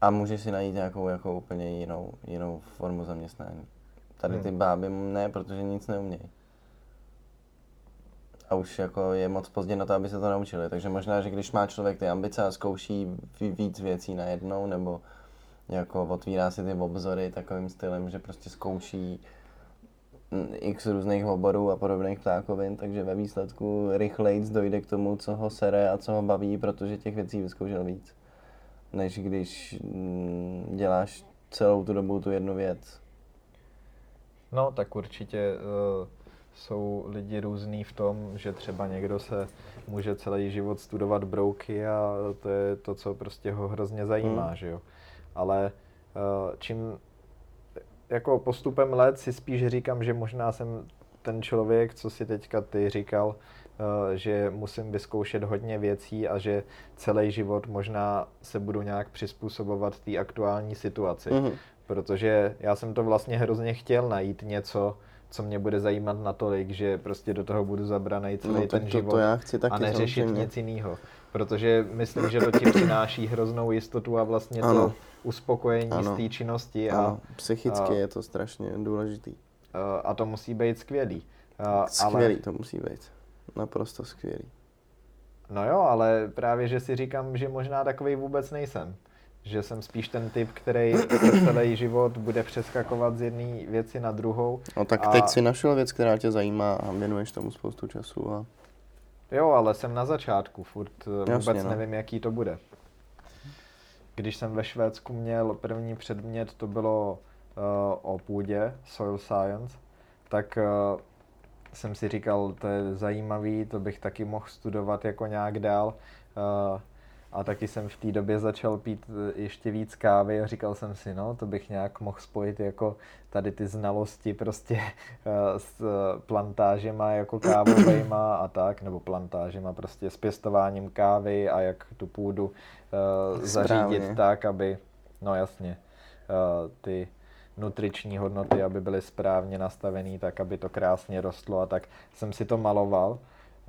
A můžeš si najít nějakou jako úplně jinou, jinou formu zaměstnání. Tady ty hmm. báby ne, protože nic neumějí. A už jako je moc pozdě na to, aby se to naučili. Takže možná, že když má člověk ty ambice a zkouší víc věcí najednou, nebo jako otvírá si ty obzory takovým stylem, že prostě zkouší x různých oborů a podobných ptákovin, takže ve výsledku rychleji dojde k tomu, co ho sere a co ho baví, protože těch věcí vyzkoušel víc, než když mm, děláš celou tu dobu tu jednu věc. No, tak určitě uh, jsou lidi různý v tom, že třeba někdo se může celý život studovat brouky a to je to, co prostě ho hrozně zajímá, hmm. že jo. Ale uh, čím jako postupem let si spíš říkám, že možná jsem ten člověk, co si teďka ty říkal, eh, že musím vyzkoušet hodně věcí a že celý život možná se budu nějak přizpůsobovat té aktuální situaci. Mm-hmm. Protože já jsem to vlastně hrozně chtěl najít něco, co mě bude zajímat natolik, že prostě do toho budu zabraný celý no, ten to, život to já chci taky, a neřešit samozřejmě. nic jiného. Protože myslím, že to ti přináší hroznou jistotu a vlastně ano. to uspokojení ano. z té činnosti. A, ano. Psychicky a, je to strašně důležitý. A to musí být skvělý. Skvělý ale... to musí být. Naprosto skvělý. No jo, ale právě, že si říkám, že možná takový vůbec nejsem. Že jsem spíš ten typ, který celý život bude přeskakovat z jedné věci na druhou. No tak a... teď si našel věc, která tě zajímá a věnuješ tomu spoustu času. A... Jo, ale jsem na začátku, furt Jasně, vůbec no. nevím, jaký to bude. Když jsem ve Švédsku měl první předmět, to bylo uh, o půdě, soil science, tak uh, jsem si říkal, to je zajímavý, to bych taky mohl studovat jako nějak dál. Uh, a taky jsem v té době začal pít ještě víc kávy a říkal jsem si, no, to bych nějak mohl spojit jako tady ty znalosti prostě s plantážema jako kávovejma a tak, nebo plantážema prostě s pěstováním kávy a jak tu půdu uh, zařídit tak, aby, no jasně, uh, ty nutriční hodnoty, aby byly správně nastavený, tak aby to krásně rostlo a tak jsem si to maloval.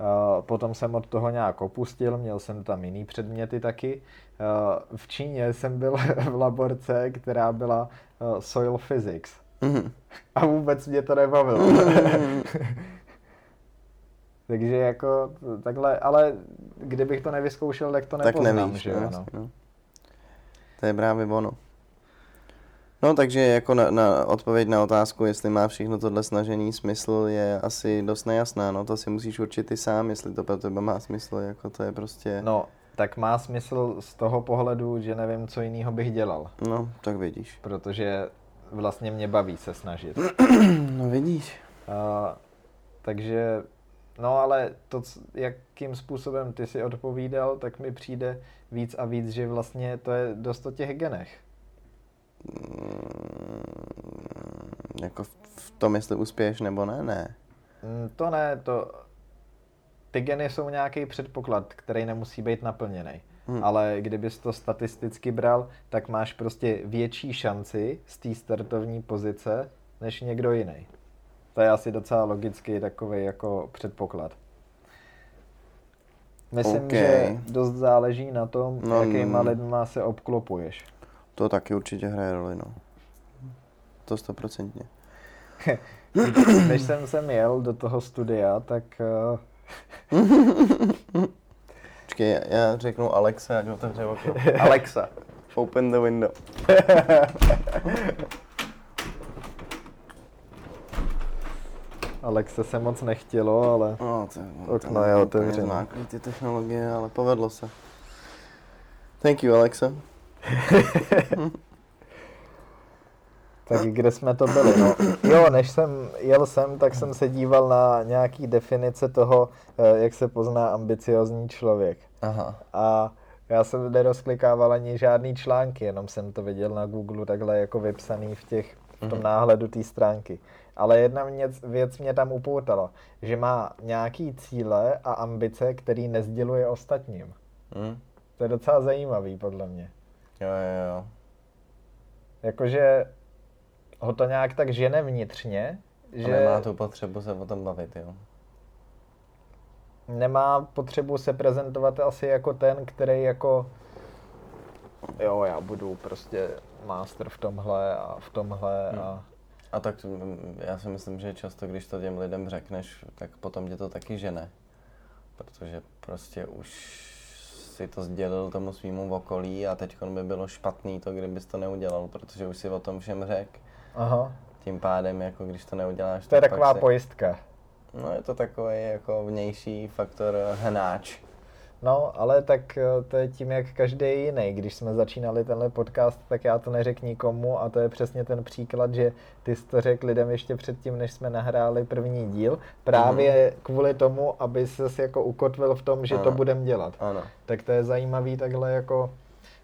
Uh, potom jsem od toho nějak opustil, měl jsem tam jiný předměty taky. Uh, v Číně jsem byl v laborce, která byla uh, soil physics. Mm-hmm. A vůbec mě to nebavilo. Mm-hmm. Takže jako takhle, ale kdybych to nevyzkoušel, tak to nepoznám, tak nevíš, že jo? No. no. To je právě ono. No takže jako na, na odpověď na otázku, jestli má všechno tohle snažení smysl, je asi dost nejasná. No to si musíš určit ty sám, jestli to pro tebe má smysl, jako to je prostě... No, tak má smysl z toho pohledu, že nevím, co jiného bych dělal. No, tak vidíš. Protože vlastně mě baví se snažit. no vidíš. Uh, takže No ale to, jakým způsobem ty si odpovídal, tak mi přijde víc a víc, že vlastně to je dost o těch genech. Mm, jako v tom, jestli uspěješ nebo ne, ne. Mm, to ne, to... Ty geny jsou nějaký předpoklad, který nemusí být naplněný. Hmm. Ale kdybys to statisticky bral, tak máš prostě větší šanci z té startovní pozice než někdo jiný. To je asi docela logický takový jako předpoklad. Myslím, okay. že dost záleží na tom, no, jakýma mm. lidma se obklopuješ. To taky určitě hraje roli, no. To stoprocentně. Než jsem sem jel do toho studia, tak... Uh... Počkej, já řeknu Alexa, ať otevře okno. Alexa, open the window. Alexa se moc nechtělo, ale no, to, okno je otevřené. Ty technologie, ale povedlo se. Thank you, Alexa. tak kde jsme to byli? No, jo, než jsem jel sem, tak jsem se díval na nějaký definice toho, eh, jak se pozná ambiciozní člověk. Aha. A já jsem nerozklikával ani žádný články, jenom jsem to viděl na Google takhle jako vypsaný v těch v tom mhm. náhledu té stránky. Ale jedna věc, věc mě tam upoutala, že má nějaký cíle a ambice, který nezděluje ostatním. Mm. To je docela zajímavý, podle mě. Jo, jo, jo. Jakože ho to nějak tak žene vnitřně, že... A nemá tu potřebu se o tom bavit, jo. Nemá potřebu se prezentovat asi jako ten, který jako jo, já budu prostě master v tomhle a v tomhle hmm. a... A tak mm, já si myslím, že často, když to těm lidem řekneš, tak potom tě to taky žene. Protože prostě už si to sdělil tomu svýmu okolí a teď by bylo špatný to, kdybys to neudělal, protože už si o tom všem řekl. Aha. Tím pádem, jako když to neuděláš, To je taková si... pojistka. No je to takový jako vnější faktor hnáč. No, ale tak eh, to je tím, jak každý jiný. Když jsme začínali tenhle podcast, tak já to neřekl nikomu a to je přesně ten příklad, že ty jsi to řekl lidem ještě předtím, než jsme nahráli první díl, právě mm. kvůli tomu, aby se jako ukotvil v tom, že ano. to budem dělat. Ano. Tak to je zajímavý takhle jako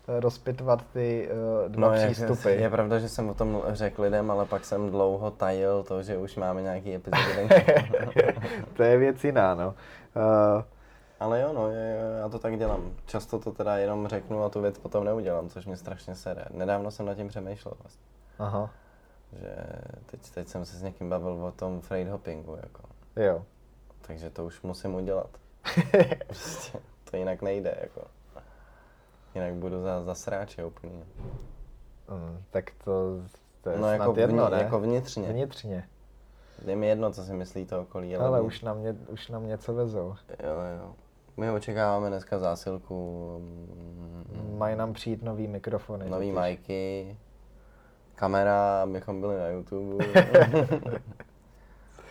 eh, rozpitvat ty uh, dva no, přístupy. Je, je pravda, že jsem o tom řekl lidem, ale pak jsem dlouho tajil to, že už máme nějaký epizody. to je věc jiná, no. Uh, ale jo, no, já to tak dělám. Často to teda jenom řeknu a tu věc potom neudělám, což mě strašně sere. Nedávno jsem nad tím přemýšlel vlastně. Aha. Že teď, teď jsem se s někým bavil o tom freight hoppingu, jako. Jo. Takže to už musím udělat. prostě, to jinak nejde, jako. Jinak budu za, za sráče úplně. Mm, tak to, to je no, snad jako, jedno, vnitř, ne? jako vnitřně. Vnitřně. Je mi jedno, co si myslí to okolí. Ale, ale už, na mě, už na mě co vezou. Jo, jo. My očekáváme dneska zásilku. Mm, Mají nám přijít nový mikrofony. Nový totiž. majky, kamera, abychom byli na YouTube.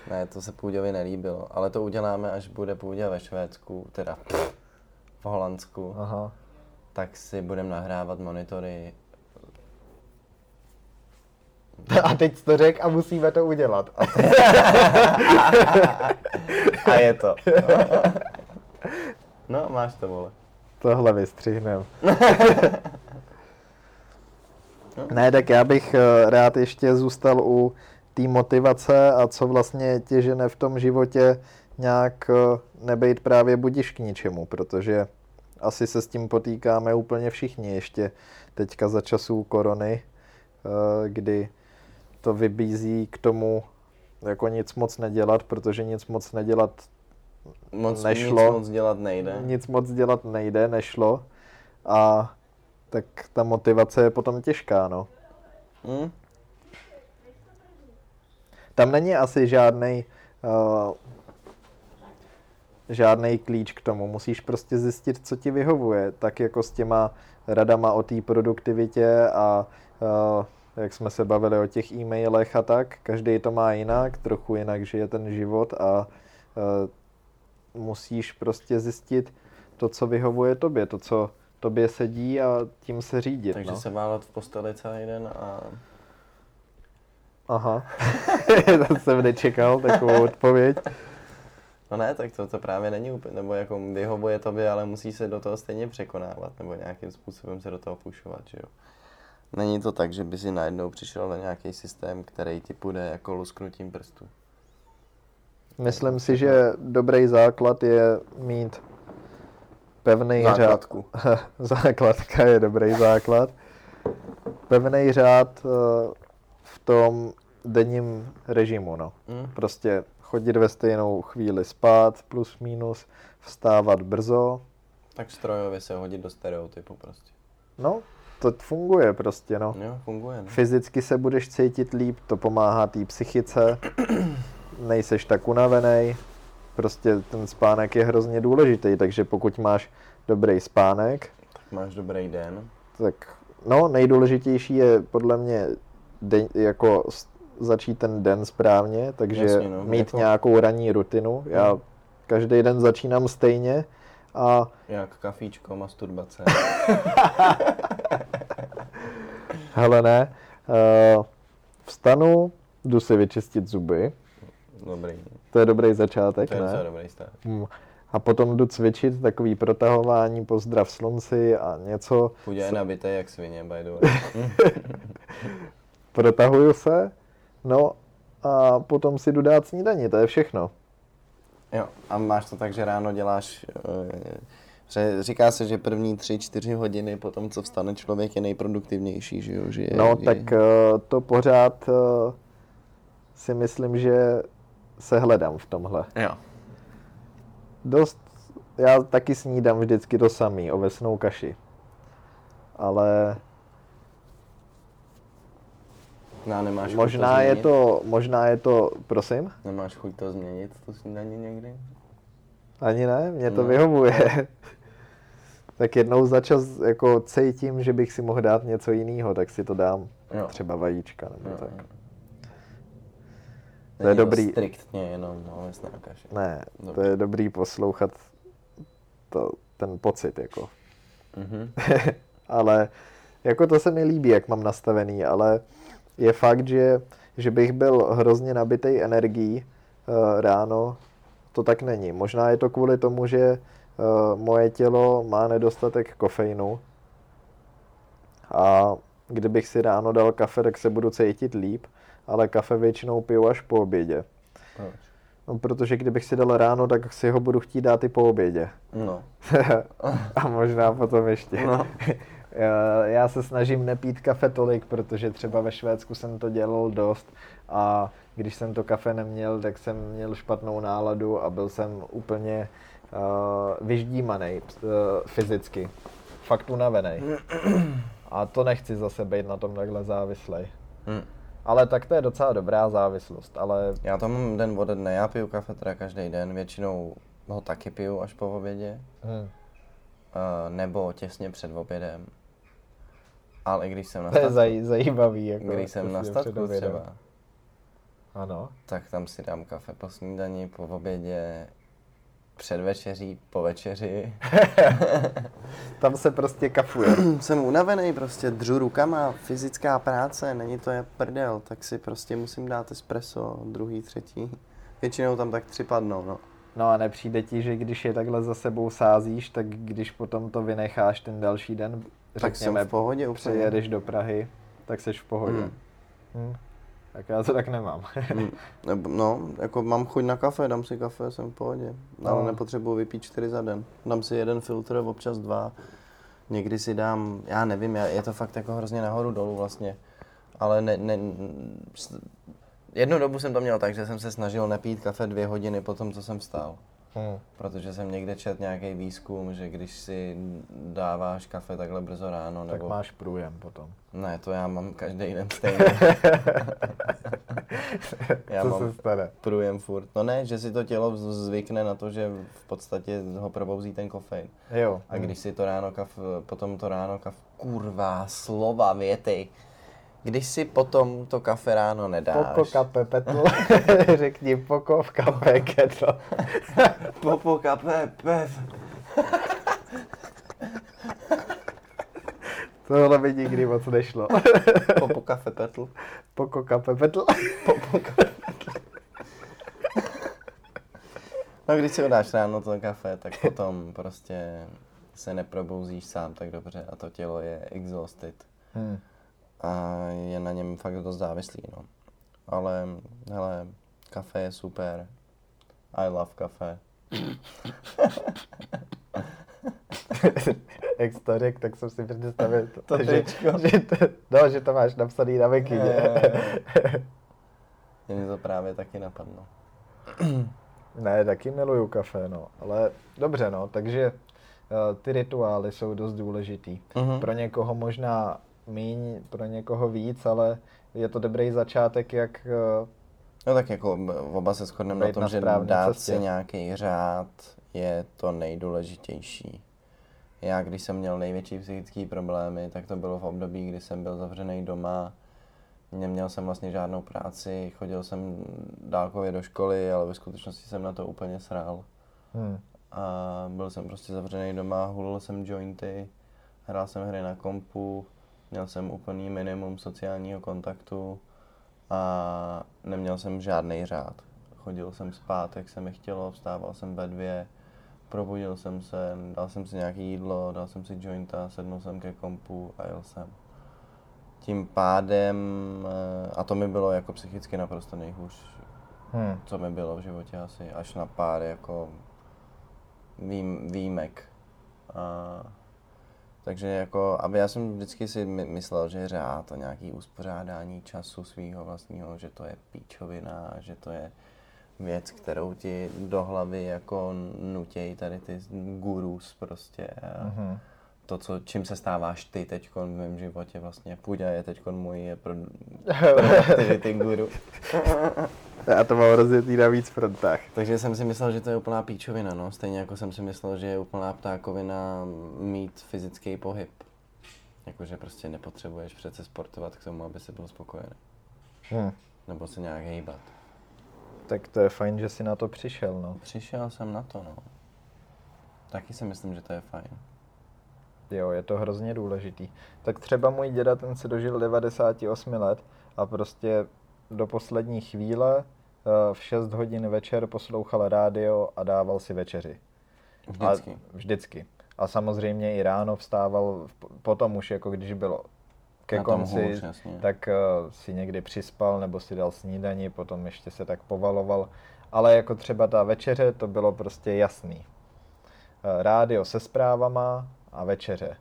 ne, to se Půďovi nelíbilo, ale to uděláme, až bude Půdě ve Švédsku, teda v Holandsku. Aha. Tak si budeme nahrávat monitory. A teď to řek a musíme to udělat. a je to. No, máš to, vole. Tohle vystřihnem. ne, tak já bych eh, rád ještě zůstal u té motivace a co vlastně tě žene v tom životě nějak eh, nebejt právě budiš k ničemu, protože asi se s tím potýkáme úplně všichni ještě teďka za časů korony, eh, kdy to vybízí k tomu jako nic moc nedělat, protože nic moc nedělat moc, nešlo. Nic moc dělat nejde. Nic moc dělat nejde, nešlo. A tak ta motivace je potom těžká, no. Hmm? Tam není asi žádný uh, žádný klíč k tomu. Musíš prostě zjistit, co ti vyhovuje. Tak jako s těma radama o té produktivitě a uh, jak jsme se bavili o těch e-mailech a tak. Každý to má jinak, trochu jinak žije ten život a uh, musíš prostě zjistit to, co vyhovuje tobě, to, co tobě sedí a tím se řídit. Takže no. se válet v posteli celý den a... Aha, to jsem nečekal, takovou odpověď. No ne, tak to, to právě není úplně, nebo jako vyhovuje tobě, ale musí se do toho stejně překonávat, nebo nějakým způsobem se do toho pušovat, že jo. Není to tak, že by si najednou přišel na nějaký systém, který ti půjde jako lusknutím prstů. Myslím si, že dobrý základ je mít pevný řád. Základka je dobrý základ. Pevný řád eh, v tom denním režimu, no. Mm. Prostě chodit ve stejnou chvíli spát, plus minus, vstávat brzo. Tak strojově se hodit do stereotypu prostě. No, to funguje prostě, no. Jo, funguje. No. Fyzicky se budeš cítit líp, to pomáhá té psychice, nejseš tak unavený, prostě ten spánek je hrozně důležitý, takže pokud máš dobrý spánek, Tak máš dobrý den. tak no, nejdůležitější je podle mě den, jako začít ten den správně, takže Jasně, no, mít jako- nějakou ranní rutinu. Já každý den začínám stejně a Jak kafíčko, masturbace. hele ne, uh, vstanu, jdu si vyčistit zuby, Dobrý. to je dobrý začátek, To je ne? dobrý stát. Hmm. A potom jdu cvičit, takový protahování, pozdrav slunci a něco. Půdě je nabitý jak svině, by the way. Protahuju se, no a potom si jdu dát snídaní, to je všechno. Jo, a máš to tak, že ráno děláš... eh, že říká se, že první tři, čtyři hodiny po tom, co vstane člověk, je nejproduktivnější, že jo? Že je, No je, tak eh, to pořád eh, si myslím, že se hledám v tomhle. Jo. Dost, já taky snídám vždycky to samý, ovesnou kaši. Ale No, nemáš chuť možná to je to, možná je to, prosím? Nemáš chuť to změnit, to snídaní někdy? Ani ne, mě to No. vyhovuje. tak jednou za čas jako cítím, že bych si mohl dát něco jiného, tak si to dám. Jo. Třeba vajíčka nebo Jo, tak. jo. To je dobrý. striktně jenom ovesná kaše. Ne, to Dobrý. je dobrý poslouchat to, ten pocit, jako. Mhm. ale jako to se mi líbí, jak mám nastavený, ale je fakt, že, že bych byl hrozně nabitej energií uh, ráno, to tak není. Možná je to kvůli tomu, že uh, moje tělo má nedostatek kofeinu a kdybych si ráno dal kafe, tak se budu cítit líp, ale kafe většinou piju až po obědě. Proč? No, protože kdybych si dal ráno, tak si ho budu chtít dát i po obědě. No. a možná potom ještě. No. Já- se snažím nepít kafe tolik, protože třeba ve Švédsku jsem to dělal dost a když jsem to kafe neměl, tak jsem měl špatnou náladu a byl jsem úplně uh, vyždímaný uh, fyzicky. Fakt unavený. A to nechci zase být na tom takhle závislej. Hm. Ale tak to je docela dobrá závislost, ale Já to mám den ode dne, já piju kafe teda každý den, většinou ho taky piju až po obědě, hm, eh, nebo těsně před obědem. Ale když jsem na to je statku, zaj, zajímavý. Jako, když jsem na statku třeba, Ano. tak tam si dám kafe po snídani, po obědě, před večeří, po večeři. Tam se prostě kafuje. jsem unavený, prostě dřu rukama, fyzická práce, není to je prdel, tak si prostě musím dát espresso, druhý, třetí. Většinou tam tak tři padnou, no. No a nepřijde ti, že když je takhle za sebou sázíš, tak když potom to vynecháš ten další den, Tak jsem řekněme, v pohodě úplně. přijedeš do Prahy, tak jsi v pohodě. Mm. Hm. Tak já to tak nemám. Mm, nebo- No, jako mám chuť na kafe, dám si kafe, jsem v pohodě. Ale No. nepotřebuji vypít čtyři za den. Dám si jeden filtr, občas dva. Někdy si dám, já nevím, já- je to fakt jako hrozně nahoru dolů vlastně. Ale ne, ne, jednu dobu jsem to měl tak, že jsem se snažil nepít kafe dvě hodiny po tom, co jsem vstal. Hm. Protože jsem někde čet nějaký výzkum, že když si dáváš kafe takhle brzo ráno, Tak nebo... máš průjem potom. Ne, to já mám každý den stejně. já Co mám se stane? průjem furt. No ne, že si to tělo zvykne na to, že v podstatě ho probouzí ten kofein. Jo. A když si to ráno kaf, potom to ráno kaf, kurva, slova, věty. Když si potom to kafe ráno nedáš. Poko kape petl. Řekni poko v kape ketl. Popo kafe, pev. Tohle by nikdy moc nešlo. Popo kafe petl. Poko kape petl. Popo kafe No když si ho dáš ráno to kafe, tak potom prostě se neprobouzíš sám tak dobře a to tělo je exhausted. Hm. A je na něm fakt dost závislý, no. Ale, hele, kafe je super. I love kafe. Jak jsi to řekl, tak jsem si představil, to, To že, že, to, no, že to máš napsaný na Wikině. Mě to právě taky napadlo. ne, taky miluju kafe, no. Ale dobře, no, takže uh, ty rituály jsou dost důležitý. Mhm. Pro někoho možná míň, pro někoho víc, ale je to dobrý začátek, jak uh, No tak jako oba se shodneme na tom, na že dát cestě. si nějaký řád je to nejdůležitější. Já, když jsem měl největší psychické problémy, tak to bylo v období, kdy jsem byl zavřený doma, neměl jsem vlastně žádnou práci, chodil jsem dálkově do školy, ale ve skutečnosti jsem na to úplně srál. hm, A byl jsem prostě zavřený doma, hulil jsem jointy, hrál jsem hry na kompu, měl jsem úplný minimum sociálního kontaktu a neměl jsem žádný řád. Chodil jsem spát, jak se mi chtělo, vstával jsem ve dvě, probudil jsem se, dal jsem si nějaké jídlo, dal jsem si jointa, sednul jsem ke kompu a jel jsem. Tím pádem, eh, a to mi bylo jako psychicky naprosto nejhůř, hm. co mi bylo v životě asi, až na pár jako vým, výjimek. A, takže jako, aby já jsem vždycky si my, myslel, že řád a nějaký uspořádání času svého vlastního, že to je píčovina, že to je věc, kterou ti do hlavy jako nutějí tady ty gurus prostě. Mhm. To, co, čím se stáváš ty teď v mém životě vlastně. Půjďa je teď můj je pro, produktivity guru. Já to mám rozjetý na víc frontách. Takže jsem si myslel, že to je úplná píčovina, no. Stejně jako jsem si myslel, že je úplná ptákovina mít fyzický pohyb. Jakože prostě nepotřebuješ přece sportovat k tomu, aby si byl spokojený. Hm. Nebo se nějak hejbat. Tak to je fajn, že jsi na to přišel, no. Přišel jsem na to, no. Taky si myslím, že to je fajn. Jo, je to hrozně důležitý. Tak třeba můj děda, ten se dožil 98 let a prostě do poslední chvíle eh, v 6 hodin večer poslouchal rádio a dával si večeři. Vždycky. A vždycky. A samozřejmě i ráno vstával, potom už jako když bylo ke Na konci, hůř, jasně. tak uh, si někdy přispal nebo si dal snídani, potom ještě se tak povaloval. Ale jako třeba ta večeře, to bylo prostě jasný. Eh, Rádio se zprávama a večeře.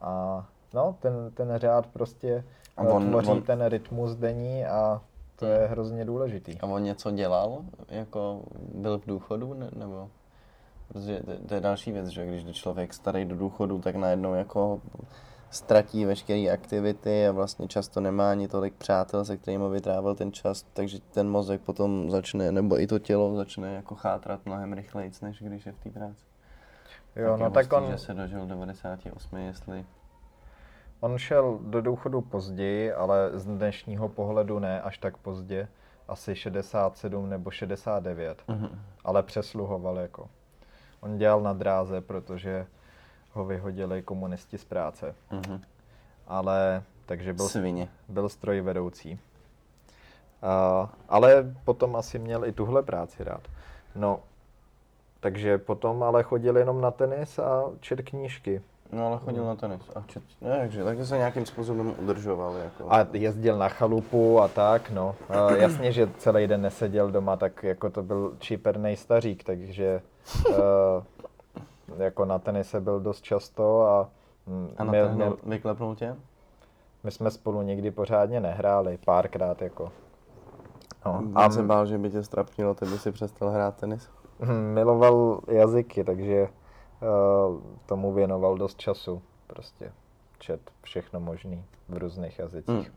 A no, ten, ten řád prostě A eh, on- tvoří on- ten rytmus denní a to je hrozně důležitý. A on něco dělal? Jako byl v důchodu? Ne, nebo? Protože to, to je další věc, že když jde člověk starý do důchodu, tak najednou jako ztratí veškeré aktivity a vlastně často nemá ani tolik přátel, se kterými vytrávil ten čas, takže ten mozek potom začne, nebo i to tělo začne jako chátrat mnohem rychleji, než když je v té práci. Jo, no tak hustý, on, že se dožil 98, jestli... On šel do důchodu později, ale z dnešního pohledu ne až tak pozdě, asi 67 nebo 69, Mhm. ale přesluhoval jako. On dělal na dráze, protože ho vyhodili komunisti z práce, Mhm. ale takže byl, Svině. byl strojvedoucí. A, ale potom asi měl i tuhle práci rád. No, takže potom ale chodil jenom na tenis a čet knížky. No ale chodil na tenis. A čet, ne, takže taky se nějakým způsobem udržoval. Jako. A jezdil na chalupu a tak, no. A jasně, že celý den neseděl doma, tak jako to byl čípernej stařík, takže uh, jako na tenise byl dost často a, mm, a na měl, ten měl, vyklepnul tě? my jsme spolu nikdy pořádně nehráli, párkrát jako. No. A se bál, že by tě strapnilo, ty by si přestal hrát tenis? Hm, miloval jazyky, takže uh, tomu věnoval dost času. Prostě čet všechno možný v různých jazycích.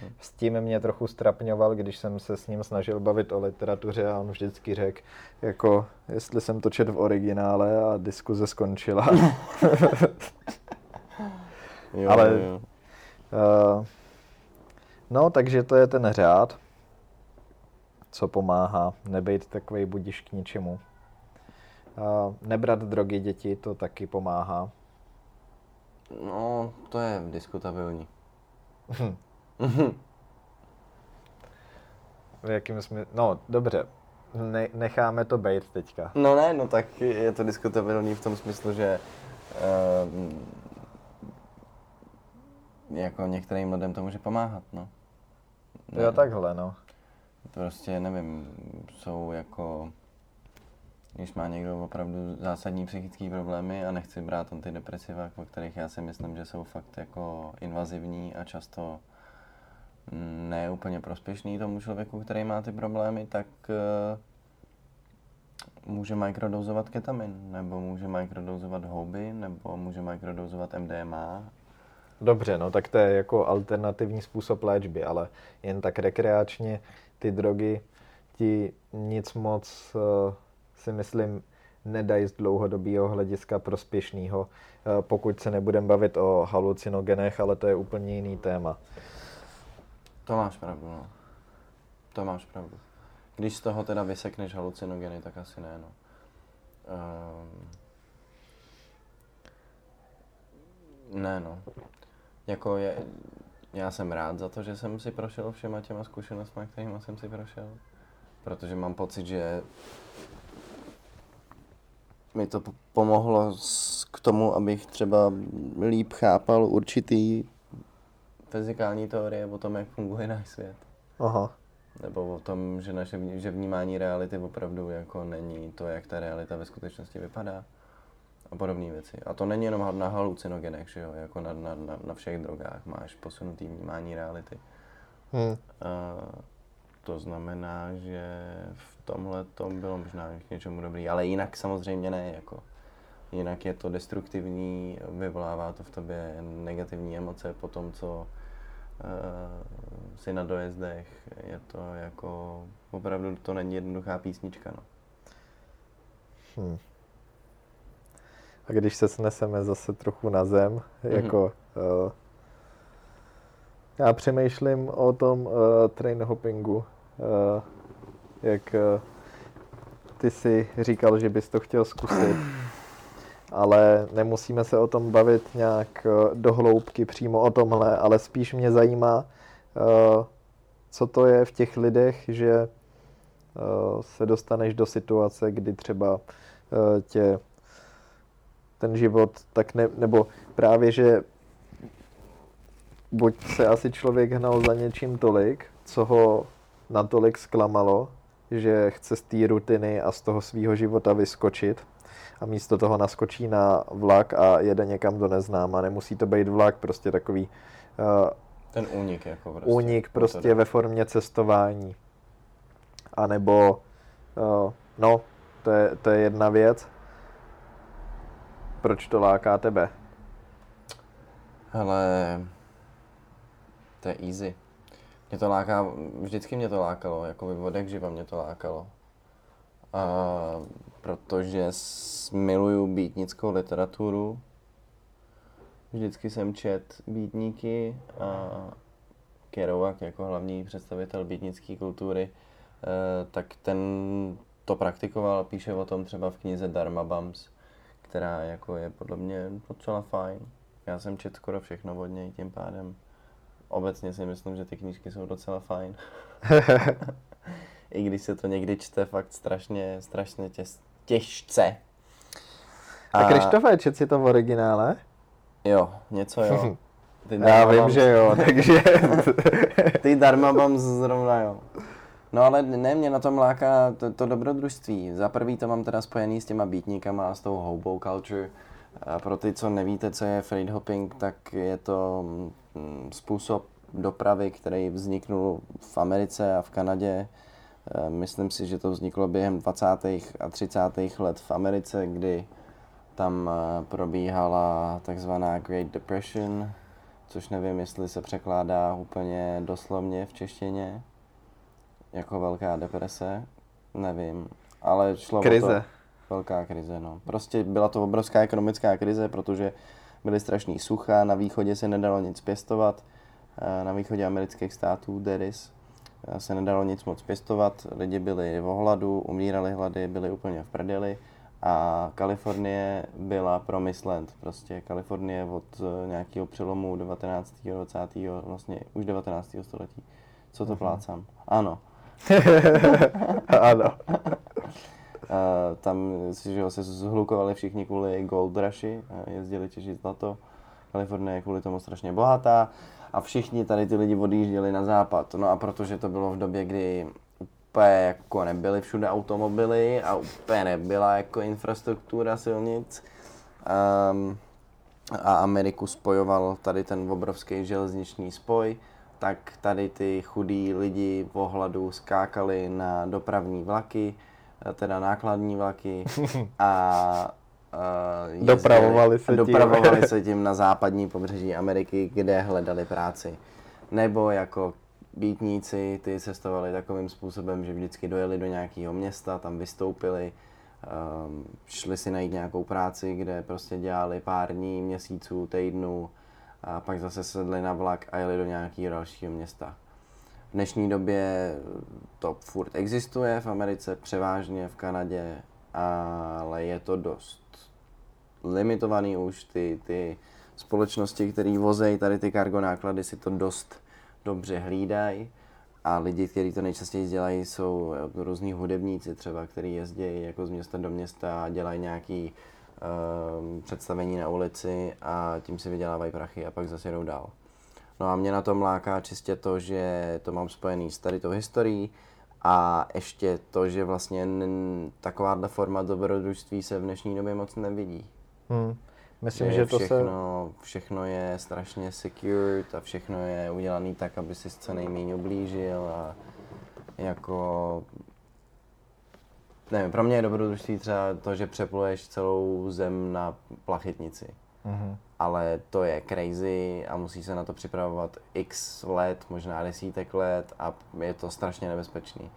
Hmm. S tím mě trochu strapňoval, když jsem se s ním snažil bavit o literatuře a on vždycky řekl, jako, jestli jsem to čet v originále a diskuze skončila. Jo, Ale- jo, jo. Uh, no, takže to je ten řád, co pomáhá nebejt takový budiš k ničemu. Nebrat drogy děti, to taky pomáhá. No, to je diskutabilní. V jakým jsme... No, dobře. Ne, necháme to bejt teďka. No ne, no tak je to diskutabilní v tom smyslu, že uh, jako některým lidem to může pomáhat, no. Jo, takhle, no. Prostě, nevím, jsou jako když má někdo opravdu zásadní psychické problémy a nechci brát antidepresiva, o kterých já si myslím, že jsou fakt jako invazivní a často ne úplně prospěšný tomu člověku, který má ty problémy, tak uh, může mikrodozovat ketamin, nebo může mikrodozovat houby, nebo může mikrodozovat MDMA. Dobře, no tak to je jako alternativní způsob léčby, ale jen tak rekreačně ty drogy ti nic moc uh, si myslím nedají z dlouhodobého hlediska prospěšného, uh, pokud se nebudeme bavit o halucinogenech, ale to je úplně jiný téma. To máš pravdu, no. To máš pravdu. Když z toho teda vysekneš halucinogeny, tak asi ne, no. Um, ne, no. Jako je, já jsem rád za to, že jsem si prošel všema těma zkušenostmi, kterými jsem si prošel. Protože mám pocit, že mi to pomohlo k tomu, abych třeba líp chápal určitý fyzikální teorie o tom, jak funguje náš svět. Aha. Nebo o tom, že naše že vnímání reality opravdu jako není to, jak ta realita ve skutečnosti vypadá. A podobné věci. A to není jenom na halucinogenech, že jo? Jako na, na, na, na všech drogách máš posunutý vnímání reality. Hmm. A to znamená, že v tomhle tom bylo možná k něčemu dobrý, ale jinak samozřejmě ne, jako. Jinak je to destruktivní, vyvolává to v tobě negativní emoce po tom, co uh, si na dojezdech. Je to jako, opravdu to není jednoduchá písnička, no. Hmm. A když se sneseme zase trochu na zem, mm-hmm. jako uh, já přemýšlím o tom uh, train hoppingu, uh, jak uh, ty si říkal, že bys to chtěl zkusit ale nemusíme se o tom bavit nějak eh, dohloubky přímo o tomhle, ale spíš mě zajímá, eh, co to je v těch lidech, že eh, se dostaneš do situace, kdy třeba tě ten život tak ne, nebo právě, že buď se asi člověk hnal za něčím tolik, co ho natolik zklamalo, že chce z té rutiny a z toho svého života vyskočit, a místo toho naskočí na vlak a jede někam do neznáma. Nemusí to být vlak, prostě takový uh, ten únik jako prostě. Únik prostě ve formě cestování. A nebo, uh, no, to je, to je jedna věc. Proč to láká tebe? Ale to je easy. Mě to láká, vždycky mě to lákalo, jako vodek živa mě to lákalo. A protože miluju býtnickou literaturu. Vždycky jsem čet býtníky a Kerouac jako hlavní představitel býtnické kultury, eh, tak ten to praktikoval, píše o tom třeba v knize Dharma Bums, která jako je podle mě docela fajn. Já jsem čet skoro všechno od něj, tím pádem obecně si myslím, že ty knížky jsou docela fajn. I když se to někdy čte fakt strašně, strašně těs, těžce. A, a Krištofe, čet si to v originále? Jo, něco jo. Ty Já vím, mám... že jo, takže... Ty darma mám zrovna jo. No ale ne, mě na tom láká to, to dobrodružství. Za prvý to mám teda spojený s těma beatníkama a s tou hobo culture. A pro ty, co nevíte, co je freight hopping, tak je to mm, způsob dopravy, který vzniknul v Americe a v Kanadě Eh, myslím si, že to vzniklo během 20. a 30. let v Americe, kdy tam eh, probíhala takzvaná Great Depression, což nevím, jestli se překládá úplně doslovně v češtině, jako velká deprese, nevím, ale šlo krize. o to, velká krize, no. Prostě byla to obrovská ekonomická krize, protože byly strašný sucha, na východě se nedalo nic pěstovat, eh, na východě amerických států, Deris, se nedalo nic moc pěstovat, lidi byli v ohladu, umírali hlady, byli úplně v prdeli a Kalifornie byla promisland. Prostě Kalifornie od eh, nějakého přelomu 19. 20. vlastně už 19. století. Co to uh-huh. plácám? Ano. ano. Uh, tam že jo, se zhlukovali všichni kvůli gold rushi, jezdili těžit zlato. Kalifornie je kvůli tomu strašně bohatá a všichni tady ty lidi odjížděli na západ. No a protože to bylo v době, kdy úplně jako nebyly všude automobily a úplně nebyla jako infrastruktura silnic. Um, a Ameriku spojoval tady ten obrovský železniční spoj, tak tady ty chudí lidi v ohladu skákali na dopravní vlaky, teda nákladní vlaky a uh, jezdili, Dopravovali se tím. dopravovali se tím na západní pobřeží Ameriky, kde hledali práci. Nebo jako býtníci, ty cestovali takovým způsobem, že vždycky dojeli do nějakého města, tam vystoupili, um, šli si najít nějakou práci, kde prostě dělali pár dní, měsíců, týdnů a pak zase sedli na vlak a jeli do nějakého dalšího města. V dnešní době to furt existuje v Americe, převážně v Kanadě, ale je to dost limitovaný už. Ty, ty společnosti, které vozejí tady ty kargo náklady, si to dost dobře hlídají. A lidi, kteří to nejčastěji dělají, jsou různí hudebníci třeba, kteří jezdí jako z města do města a dělají nějaký um, představení na ulici a tím si vydělávají prachy a pak zase jdou dál. No a mě na tom láká čistě to, že to mám spojený s tady tou historií a ještě to, že vlastně n- takováhle forma dobrodružství se v dnešní době moc nevidí. Hmm. Myslím, Že že to se... všechno, všechno je strašně secured a všechno je udělané tak, aby si co nejméně ublížil a jako nevím, pro mě je dobrodružství třeba to, že přepluješ celou zem na plachetnici. Mhm. Ale to je crazy a musí se na to připravovat x let, možná desítek let a je to strašně nebezpečný.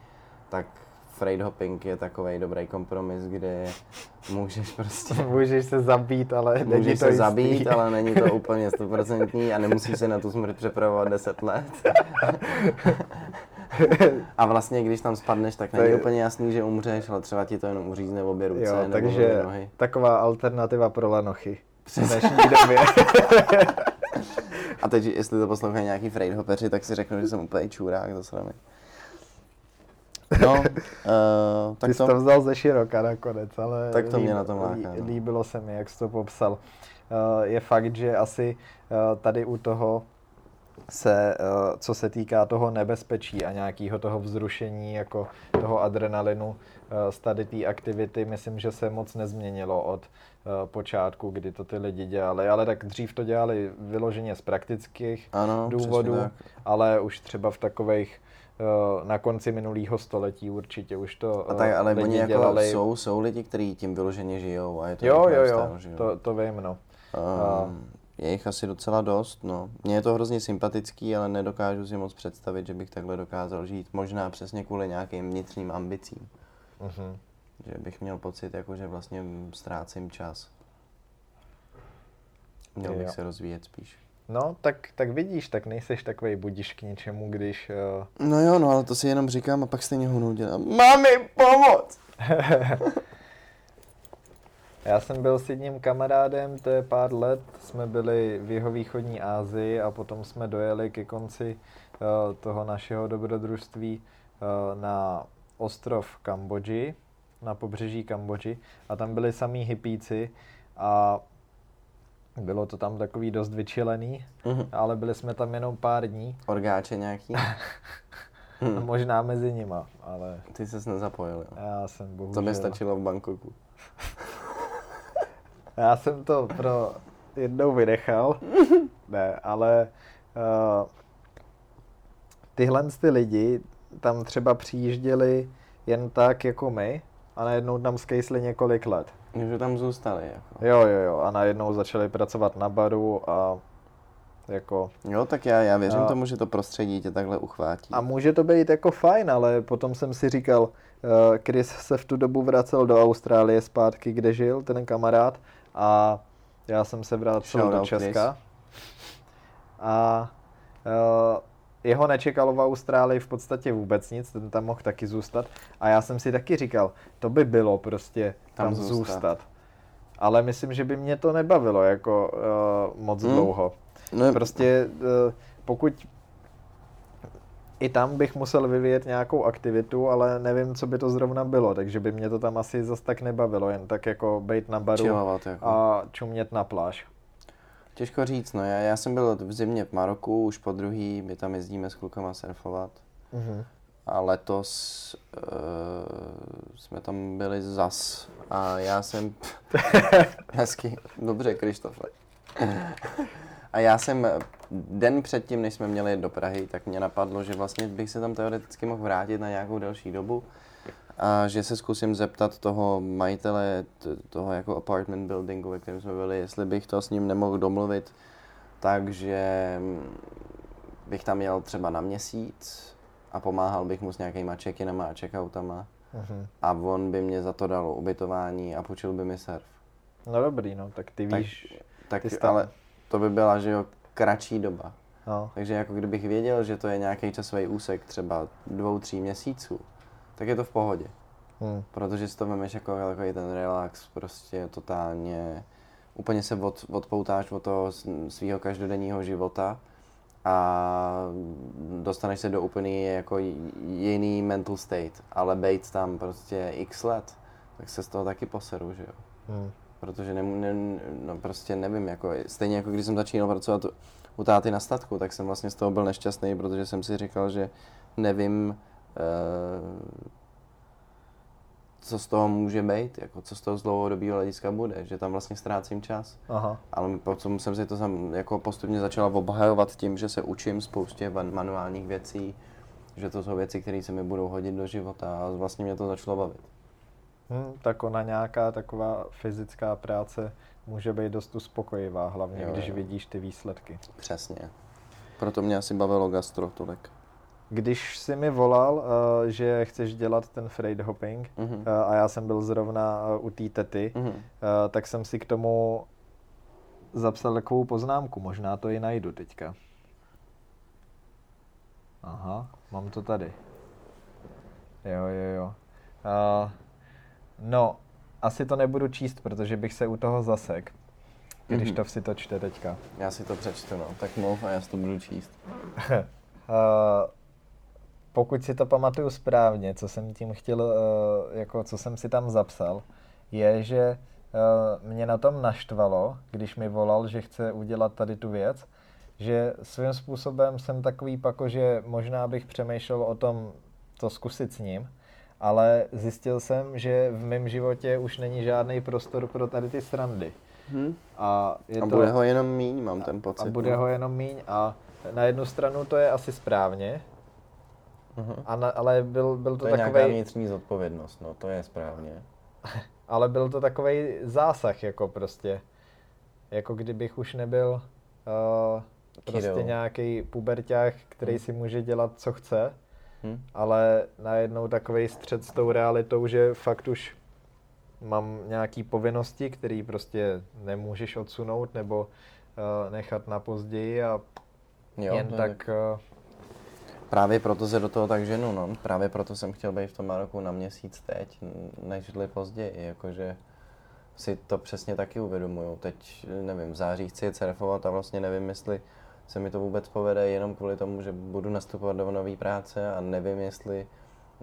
Tak freight hopping je takový dobrý kompromis, kde můžeš prostě Můžeš se zabít, ale není Můžeš to se jistý. zabít, ale není to úplně stoprocentní a nemusí se na tu smrt přepravovat 10 let. a vlastně, když tam spadneš, tak To není je- úplně jasný, že umřeš, ale třeba ti to jenom uřízne obě ruce Jo, nebo takže obě nohy. taková alternativa pro lenochy. V Přesně. A teď, jestli to poslouchají nějaký freight hoppeři, tak si řeknou, že jsem úplně čurák, to sramy. No, uh, tak Ty jsi to, to vzal ze široka nakonec, ale Tak to mě líb- na tom láká, no. líbilo se mi, jak jsi to popsal. Uh, je fakt, že asi uh, tady u toho se, uh, co se týká toho nebezpečí a nějakého toho vzrušení, jako toho adrenalinu uh, z tady té aktivity, myslím, že se moc nezměnilo od uh, počátku, kdy to ty lidi dělali, ale tak dřív to dělali vyloženě z praktických ano, důvodů, ale už třeba v takových na konci minulého století určitě už to A tak, ale lidi oni jako dělali. jsou, jsou lidi, kteří tím vyloženě žijou a je to Jo, jo, jo, to, to vím, no. Um, je jich asi docela dost, no. Mně je to hrozně sympatický, ale nedokážu si moc představit, že bych takhle dokázal žít. Možná přesně kvůli nějakým vnitřním ambicím. Mhm. Že bych měl pocit, jako, že vlastně ztrácím čas. Měl bych Jo. se rozvíjet spíš. No, tak, tak vidíš, tak nejseš takový budiš k ničemu, když... Uh, No jo, no ale to si jenom říkám a pak stejně ho neudělám. Mami, pomoc! Já jsem byl s jedním kamarádem, to je pár let, jsme byli v jihovýchodní Asii a potom jsme dojeli ke konci uh, toho našeho dobrodružství uh, na ostrov Kambodži, na pobřeží Kambodži a tam byli samý hippíci a bylo to tam takový dost vyčilený, Mhm. ale byli jsme tam jenom pár dní, Orgáče nějaký? hmm. možná mezi nima, ale Ty ses nezapojil, jo. já jsem bohužel... To by stačilo v Bangkoku. Já jsem to pro jednou vynechal, ne, ale uh, tyhle ty lidi tam třeba přijížděli jen tak jako my a najednou tam skejsli několik let. Že tam zůstali, jako. Jo, jo, jo, a najednou začali pracovat na baru a jako... Jo, tak já, já věřím A- tomu, že to prostředí tě takhle uchvátí. A může to být jako fajn, ale potom jsem si říkal, uh, Chris se v tu dobu vracel do Austrálie zpátky, kde žil ten kamarád a já jsem se vracel do Česka. A uh, jeho nečekalo v Austrálii v podstatě vůbec nic, ten tam mohl taky zůstat. A já jsem si taky říkal, to by bylo prostě tam, Tam zůstat. zůstat. Ale myslím, že by mě to nebavilo jako uh, moc Hmm. dlouho. No, Prostě eh, pokud i tam bych musel vyvíjet nějakou aktivitu, ale nevím, co by to zrovna bylo, takže by mě to tam asi zas tak nebavilo, jen tak jako bejt na baru chillovat, jako. a čumět na pláž. Těžko říct, no. Já, já jsem byl v zimě v Maroku, už po druhý, my tam jezdíme s klukama surfovat. Mhm. a letos uh, jsme tam byli zas a já jsem... Hezky, dobře, Krištofe. a já jsem den předtím, než jsme měli do Prahy, tak mě napadlo, že vlastně bych se tam teoreticky mohl vrátit na nějakou delší dobu a že se zkusím zeptat toho majitele toho jako apartment buildingu, ve kterém jsme byli, jestli bych to s ním nemohl domluvit, takže bych tam jel třeba na měsíc a pomáhal bych mu s nějakýma check-inama a checkoutama uh-huh. a on by mě za to dal ubytování a půjčil by mi surf. No dobrý, no, tak ty víš, tak, tak ty ale to by byla, že jo, kratší doba. No. Takže jako kdybych věděl, že to je nějaký časový úsek třeba dvou, tří měsíců, tak je to v pohodě. Hmm. Protože si to vemeš jako takový ten relax, prostě totálně, úplně se od, odpoutáš od toho svého každodenního života a dostaneš se do úplně jako jiný mental state, ale bejt tam prostě x let, tak se z toho taky poseru, že jo. Hmm. Protože ne, ne, no prostě nevím, jako stejně jako když jsem začínal pracovat u táty na statku, tak jsem vlastně z toho byl nešťastný, protože jsem si říkal, že nevím, uh, co z toho může být, jako co z toho z dlouhodobého hlediska bude, že tam vlastně ztrácím čas. Aha. Ale potom jsem si to sam, jako postupně začala obhajovat tím, že se učím spoustě manuálních věcí, že to jsou věci, které se mi budou hodit do života a vlastně mě to začalo bavit. Hmm, tak ona nějaká taková fyzická práce může být dost uspokojivá, hlavně jo, když jo. vidíš ty výsledky. Přesně. Proto mě asi bavilo gastro tolik. Když jsi mi volal, uh, že chceš dělat ten freight hopping uh, a já jsem byl zrovna uh, u té tety, uh, tak jsem si k tomu zapsal takovou poznámku, možná to i najdu teďka. Aha, mám to tady. Jo, jo, jo. Uh, no, asi to nebudu číst, protože bych se u toho zasek. Když mm-hmm. to si to čte teďka. Já si to přečtu, no. Tak mluv a já si to budu číst. uh, pokud si to pamatuju správně, co jsem tím chtěl, uh, jako co jsem si tam zapsal, je, že uh, mě na tom naštvalo, když mi volal, že chce udělat tady tu věc, že svým způsobem jsem takový pako, že možná bych přemýšlel o tom to zkusit s ním, ale zjistil jsem, že v mém životě už není žádný prostor pro tady ty srandy. Hmm. A, je a bude to, ho jenom míň, mám ten pocit. A bude no. ho jenom míň a na jednu stranu to je asi správně, Uh-huh. A na, ale byl, byl to, to je takovej... nějaká vnitřní zodpovědnost, no to je správně. ale byl to takový zásah, jako prostě. Jako kdybych už nebyl uh, prostě nějaký puberták, který hmm. si může dělat, co chce, hmm. ale najednou takový střed s tou realitou, že fakt už mám nějaký povinnosti, které prostě nemůžeš odsunout nebo uh, nechat na později a jo, jen tak uh, Právě proto se do toho tak ženu, no. Právě proto jsem chtěl být v tom Maroku na měsíc teď, než později, jakože si to přesně taky uvědomuju. Teď, nevím, v září chci surfovat a vlastně nevím, jestli se mi to vůbec povede jenom kvůli tomu, že budu nastupovat do nové práce a nevím, jestli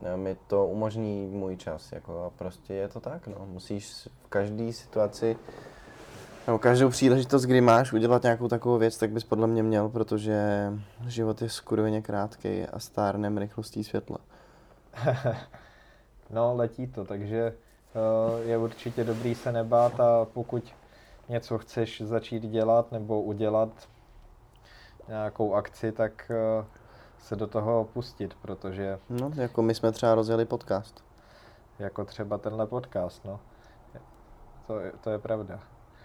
eh, mi to umožní můj čas. Jako a prostě je to tak, no. Musíš v každé situaci nebo každou příležitost, kdy máš udělat nějakou takovou věc, tak bys podle mě měl, protože život je skurveně krátký a stárnem rychlostí světla. no, letí to, takže uh, je určitě dobrý se nebát a pokud něco chceš začít dělat nebo udělat nějakou akci, tak uh, se do toho pustit, protože... No, jako my jsme třeba rozjeli podcast. Jako třeba tenhle podcast, no. To, to je pravda.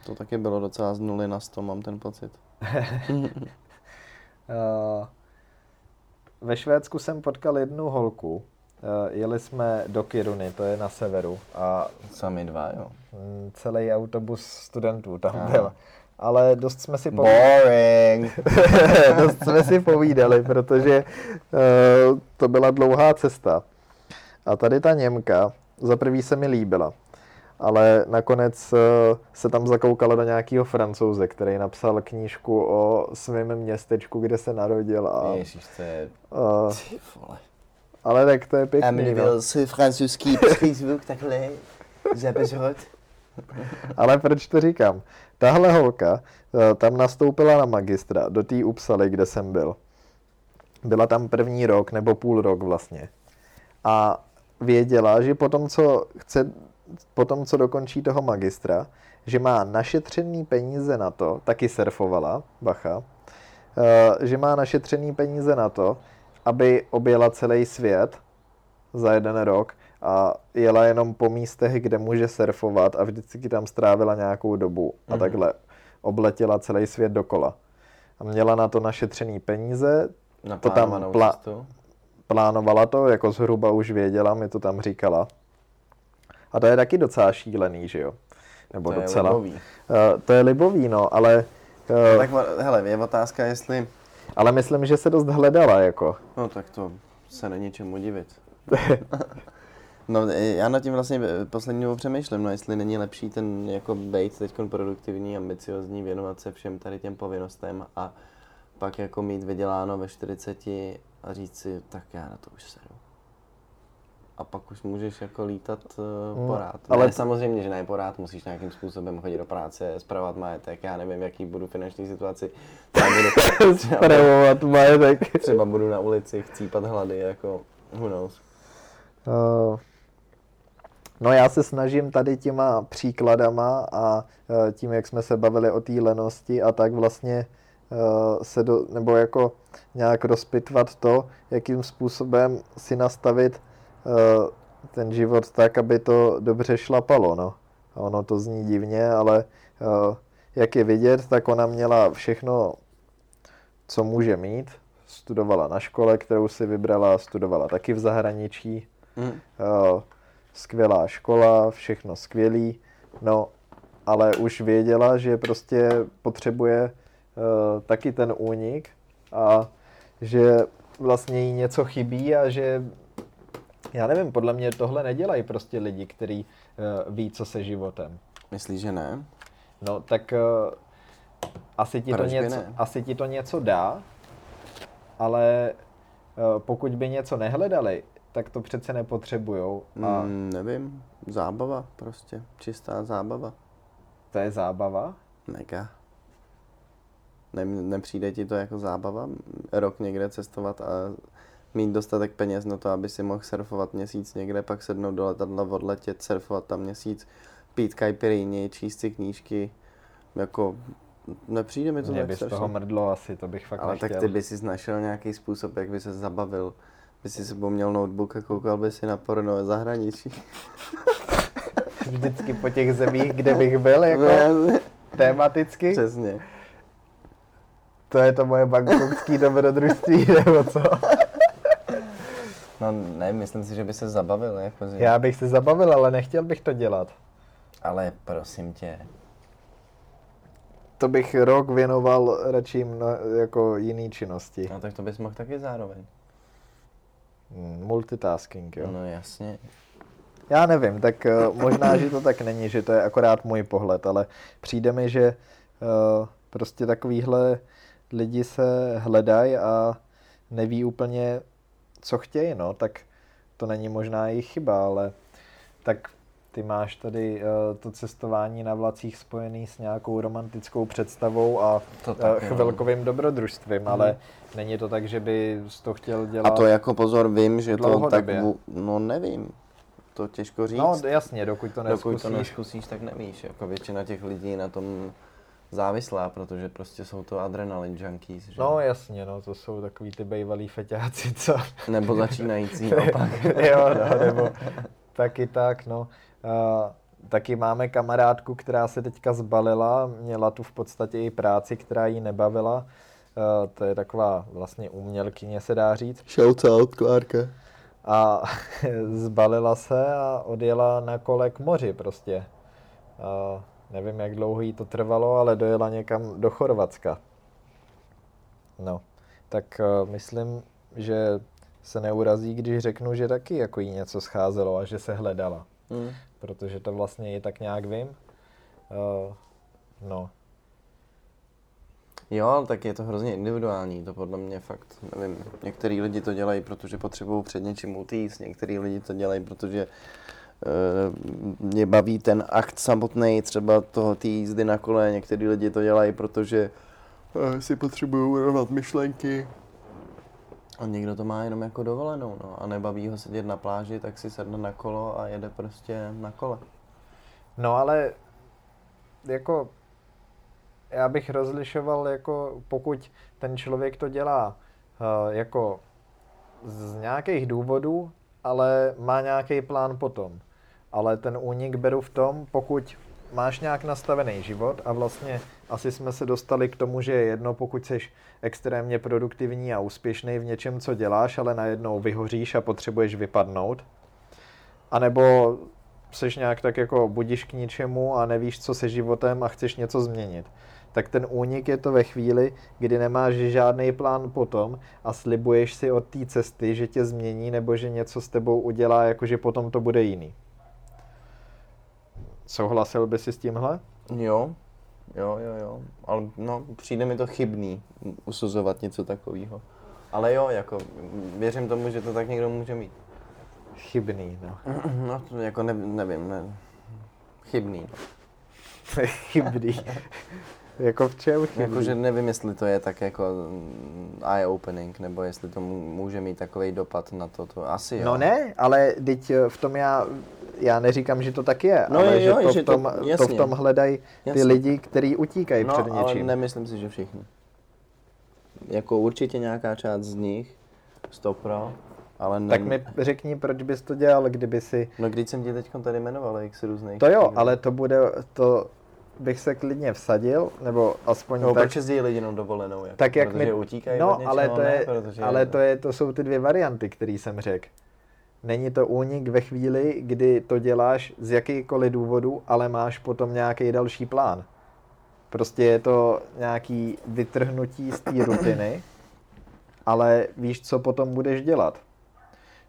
To taky bylo docela z nuly na sto, mám ten pocit. Eh, ve Švédsku jsem potkal jednu holku. Eh, jeli jsme do Kiruny, to je na severu. A Sami dva, jo. Mm, celý autobus studentů tam Aha. byl. Ale dost jsme si povídali. dost jsme si povídali, protože uh, to byla dlouhá cesta. A tady ta Němka, za prvý se mi líbila ale nakonec eh, se tam zakoukala do nějakého francouze, který napsal knížku o svém městečku, kde se narodil. A, Ježiš, to je... Uh, vole. Ale tak to je pěkný. A mi byl si francouzský přízvuk takhle zabezrot. Ale proč to říkám? Tahle holka eh, tam nastoupila na magistra do té Upsaly, kde jsem byl. Byla tam první rok nebo půl rok vlastně. a věděla, že potom, co chce, potom, co dokončí toho magistra, že má našetřený peníze na to, taky surfovala, bacha, eh, že má našetřený peníze na to, aby objela celý svět za jeden rok a jela jenom po místech, kde může surfovat a vždycky tam strávila nějakou dobu a mm-hmm. takhle obletěla celý svět dokola. A měla na to našetřený peníze, to tam pla- plánovala to, jako zhruba už věděla, mi to tam říkala. A to je taky docela šílený, že jo? Nebo to docela. Je libový. Uh, to je libový, no, ale... Uh, no, tak hele, je otázka, jestli... Ale myslím, že se dost hledala, jako. No tak to se není čemu divit. no já nad tím vlastně poslední dobou přemýšlím, no jestli není lepší ten jako být teď produktivní, ambiciozní, věnovat se všem tady těm povinnostem a pak jako mít vyděláno ve 40 a říct si, tak já na to už sedu. A pak už můžeš jako lítat uh, porád. Ale ne, samozřejmě, že ne porád, musíš nějakým způsobem chodit do práce, zpravovat majetek, já nevím, jaký budu finanční situaci. Zpravovat majetek. Třeba budu na ulici chcípat hlady, jako who knows. Uh, no já se snažím tady těma příkladama a uh, tím, jak jsme se bavili o té lenosti a tak vlastně uh, se do, nebo jako nějak rozpitvat to, jakým způsobem si nastavit uh, ten život tak, aby to dobře šlapalo, no. A ono to zní divně, ale jak je vidět, tak ona měla všechno, co může mít. Studovala na škole, kterou si vybrala, studovala taky v zahraničí. Mm. Skvělá škola, všechno skvělý. No, ale už věděla, že prostě potřebuje uh, taky ten únik a že vlastně jí něco chybí a že já nevím, podle mě tohle nedělají prostě lidi, kteří uh, ví, co se životem. Myslíš, že ne? No, tak uh, asi, ti to něco, asi ti to něco dá, ale uh, pokud by něco nehledali, tak to přece nepotřebujou. A... Mm, nevím, zábava prostě, čistá zábava. To je zábava? Mega. Ne, nepřijde ti to jako zábava? Rok někde cestovat a mít dostatek peněz na to, aby si mohl surfovat měsíc někde, pak sednout do letadla, odletět, surfovat tam měsíc, pít kajpiríny, číst si knížky, jako nepřijde mi to Mě by z toho mrdlo asi, to bych fakt Ale nechtěl. tak ty by si našel nějaký způsob, jak by se zabavil. By si sebou měl notebook a koukal by si na porno zahraničí. Vždycky po těch zemích, kde bych byl, jako tematicky. Přesně. To je to moje bangkokské dobrodružství, nebo co? No ne, myslím si, že by se zabavil. Jako, že... Já bych se zabavil, ale nechtěl bych to dělat. Ale prosím tě. To bych rok věnoval radši na, jako jiný činnosti. No tak to bys mohl taky zároveň. Hmm, multitasking, jo. No jasně. Já nevím, tak uh, možná, že to tak není, že to je akorát můj pohled, ale přijde mi, že uh, prostě takovýhle lidi se hledají a neví úplně, co chtějí, no, tak to není možná jejich chyba, ale tak ty máš tady uh, to cestování na vlacích spojený s nějakou romantickou představou a to tak, uh, chvilkovým no. dobrodružstvím, hmm. ale není to tak, že by to chtěl dělat A to jako pozor, vím, že to tak, no nevím, to těžko říct. No jasně, dokud to neskusíš. Dokud to neskusíš, tak nevíš, jako většina těch lidí na tom závislá, protože prostě jsou to adrenalin junkies. Že? No jasně, no to jsou takový ty bejvalí feťáci, co? Nebo začínající opak. jo, no, nebo taky tak, no. Uh, taky máme kamarádku, která se teďka zbalila, měla tu v podstatě i práci, která jí nebavila. Uh, to je taková vlastně umělkyně, se dá říct. Shout out, Klárka. A zbalila se a odjela na kole k moři prostě. Uh, Nevím, jak dlouho jí to trvalo, ale dojela někam do Chorvatska. No, tak uh, myslím, že se neurazí, když řeknu, že taky jako jí něco scházelo a že se hledala. Mm. Protože to vlastně i tak nějak vím. Uh, no. Jo, tak je to hrozně individuální, to podle mě fakt, nevím, některý lidi to dělají, protože potřebují před něčím utíct, některý lidi to dělají, protože Eh, mě baví ten akt samotný, třeba toho té jízdy na kole, některý lidi to dělají, protože eh, si potřebují urovnat myšlenky. A někdo to má jenom jako dovolenou, no. A nebaví ho sedět na pláži, tak si sedne na kolo a jede prostě na kole. No ale jako já bych rozlišoval jako pokud ten člověk to dělá uh, jako z nějakých důvodů, ale má nějaký plán potom. Ale ten únik beru v tom, pokud máš nějak nastavený život a vlastně asi jsme se dostali k tomu, že je jedno, pokud jsi extrémně produktivní a úspěšný v něčem, co děláš, ale najednou vyhoříš a potřebuješ vypadnout. A nebo jsi nějak tak jako budíš k ničemu a nevíš, co se životem a chceš něco změnit. Tak ten únik je to ve chvíli, kdy nemáš žádný plán potom a slibuješ si od té cesty, že tě změní nebo že něco s tebou udělá, jakože potom to bude jiný. Souhlasil by si s tímhle? Jo, jo, jo, jo. Ale no, přijde mi to chybný usuzovat něco takového. Ale jo, jako věřím tomu, že to tak někdo může mít. Chybný, no. No, to jako ne, nevím, ne. Chybný. Chybný. jako v čem chybný? Jako, že nevím, jestli to je tak jako mm, eye-opening, nebo jestli to mů- může mít takový dopad na to, to asi jo. No ne, ale teď eh, v tom já, já neříkám, že to tak je, No ale jo, že, to, že v to- tom, to, jasně. v tom hledají ty Jasně. lidi, kteří utíkají no, před ale něčím. nemyslím si, že všichni. Jako určitě nějaká část z nich, stopro, ale ne... Tak mi řekni, proč bys to dělal, kdyby si... No když jsem ti teď tady jmenoval, jak se různých... To jo, ale to bude, to bych se klidně vsadil, nebo aspoň No, tak, proč jezdí lidi jenom dovolenou? Jako, tak jak protože mi... utíkají no, něčeho, ale to ne, je, protože... ale to, je, to jsou ty dvě varianty, které jsem řekl. Není to únik ve chvíli, kdy to děláš z jakýkoliv důvodu, ale máš potom nějaký další plán. Prostě je to nějaký vytrhnutí z té rutiny, ale víš, co potom budeš dělat.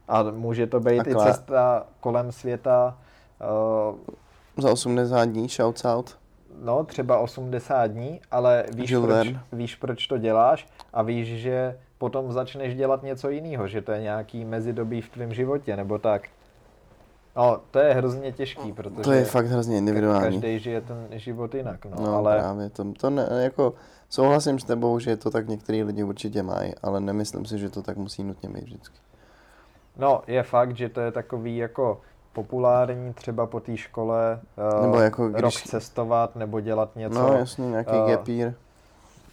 A může to být Takhle. i cesta kolem světa, uh, Za 80 dní, shouts out. No třeba 80 dní, ale víš proč, víš, proč to děláš a víš, že potom začneš dělat něco jiného, že to je nějaký mezidobí v tvém životě, nebo tak. No, to je hrozně těžký, protože To je fakt hrozně individuální. každý žije ten život jinak, no, No, ale právě to, to ne, jako souhlasím s tebou, že to tak některý lidi určitě mají, ale nemyslím si, že to tak musí nutně být vždycky. no, je fakt, že to je takový jako populární třeba po té škole uh, Nebo jako když- rok cestovat nebo dělat něco, no jasně, nějaký eh, uh, gap year.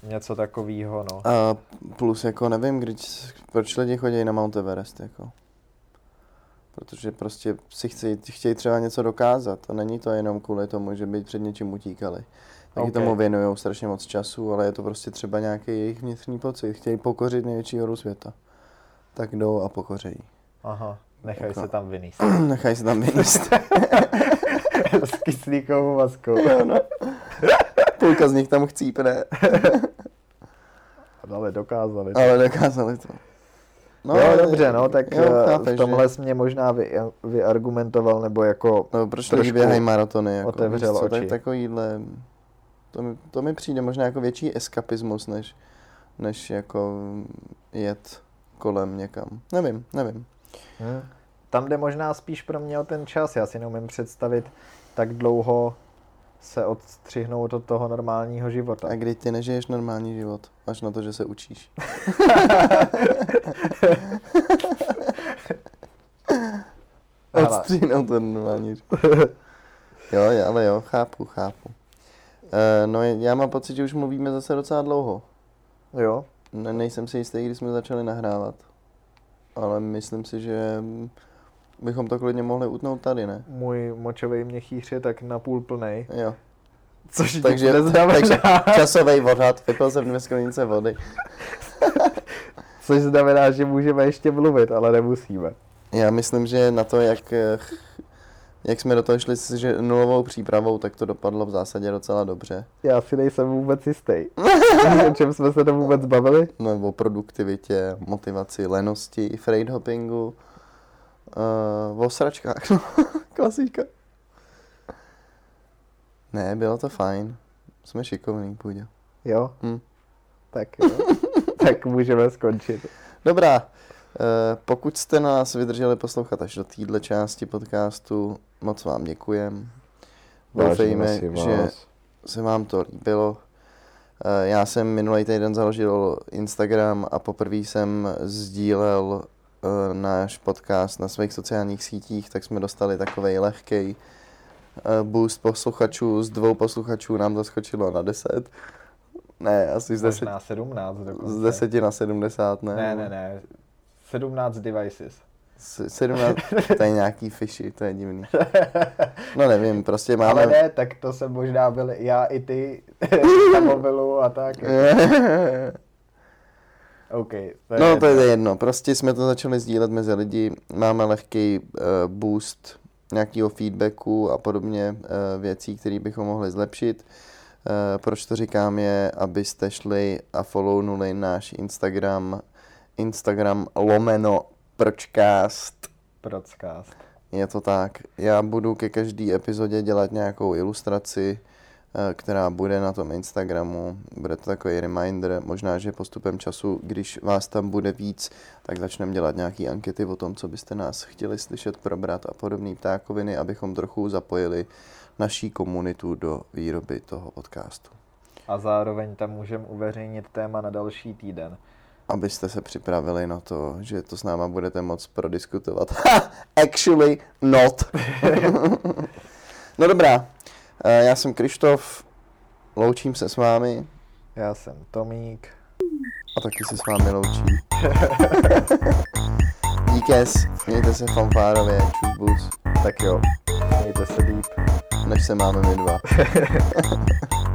něco takového, no. A plus jako nevím, když, proč lidi chodí na Mount Everest, jako. Protože prostě si chtějí, chtějí třeba něco dokázat a není to jenom kvůli tomu, že by před něčím utíkali. Taky Ok. tomu věnují strašně moc času, ale je to prostě třeba nějaký jejich vnitřní pocit. Chtějí pokořit největší horu světa. Tak jdou a pokořejí. Aha, nechaj Jako- se tam vyníst. Nechají se tam vyníst. S kyslíkovou maskou. no. Půlka z nich tam chcípne, Ale dokázali. to. ale dokázali to. No, jo, dobře, no, tak jo, jo, chápeš, v tomhle že? jsi mě možná vy, vyargumentoval, nebo jako, No, proč trošku lidi běhají maratony? Jako, otevřel co, oči. Tak takovýhle, to mi, to mi přijde možná jako větší eskapismus, než, než jako jet kolem někam. Nevím, nevím. Hm, tam jde možná spíš pro mě o ten čas, já si neumím představit tak dlouho se odstřihnout od toho normálního života. A kdy ty nežiješ normální život, až na to, že se učíš. Hele. Odstříhnout ten normální život. Jo, ale jo, chápu, chápu. E, no já mám pocit, že už mluvíme zase docela dlouho. Jo, Ne, nejsem si jistý, kdy jsme začali nahrávat. Ale myslím si, že bychom to klidně mohli utnout tady, ne? můj močový měchýř je tak napůl plnej, Jo. což Takže, takže časový odhad, vypil jsem dvě sklenice vody. což znamená, že můžeme ještě mluvit, ale nemusíme. Já myslím, že na to, jak, jak jsme do toho šli s že nulovou přípravou, tak to dopadlo v zásadě docela dobře. Já si nejsem vůbec jistý. o čem jsme se to vůbec bavili? No, o produktivitě, motivaci, lenosti, freight hoppingu, uh, o sračkách, no, klasika. Ne, bylo to fajn. Jsme šikovní, půjde. Jo, Hm. tak jo. tak můžeme skončit. Dobrá, eh, pokud jste nás vydrželi poslouchat až do téhle části podcastu, moc vám děkujem. Doufejme, že se vám to líbilo Eh, Já jsem minulý týden založil Instagram a poprvé jsem sdílel eh, náš podcast na svých sociálních sítích, tak jsme dostali takový lehký boost posluchačů. Z dvou posluchačů nám to skočilo na 10. Ne, asi z 10, Možná 17 dokonce. z 10 na 70, ne? Ne, ne, ne. 17 devices. S- 17, to je nějaký fishy, to je divný. No nevím, prostě máme... Ale ne, tak to jsem možná byl já i ty na mobilu a tak. OK. To je No to je jedno. jedno, prostě jsme to začali sdílet mezi lidi, máme lehký uh, boost nějakého feedbacku a podobně uh, věcí, které bychom mohli zlepšit. Uh, proč to říkám je, abyste šli a follownuli náš Instagram, Instagram lomeno pročcast. Procast. Je to tak. Já budu ke každé epizodě dělat nějakou ilustraci, eh, která bude na tom Instagramu. Bude to takový reminder, možná, že postupem času, když vás tam bude víc, tak začneme dělat nějaké ankety o tom, co byste nás chtěli slyšet, probrat a podobné ptákoviny, abychom trochu zapojili naší komunitu do výroby toho podcastu. A zároveň tam můžeme uveřejnit téma na další týden. Abyste se připravili na to, že to s náma budete moc prodiskutovat. Actually not. no dobrá, Eh, já jsem Krištof, loučím se s vámi Já jsem Tomík. a taky se s vámi loučí. Díkes, mějte se fanfárově, čus bus, Tak jo, mějte se líp. než se máme my dva.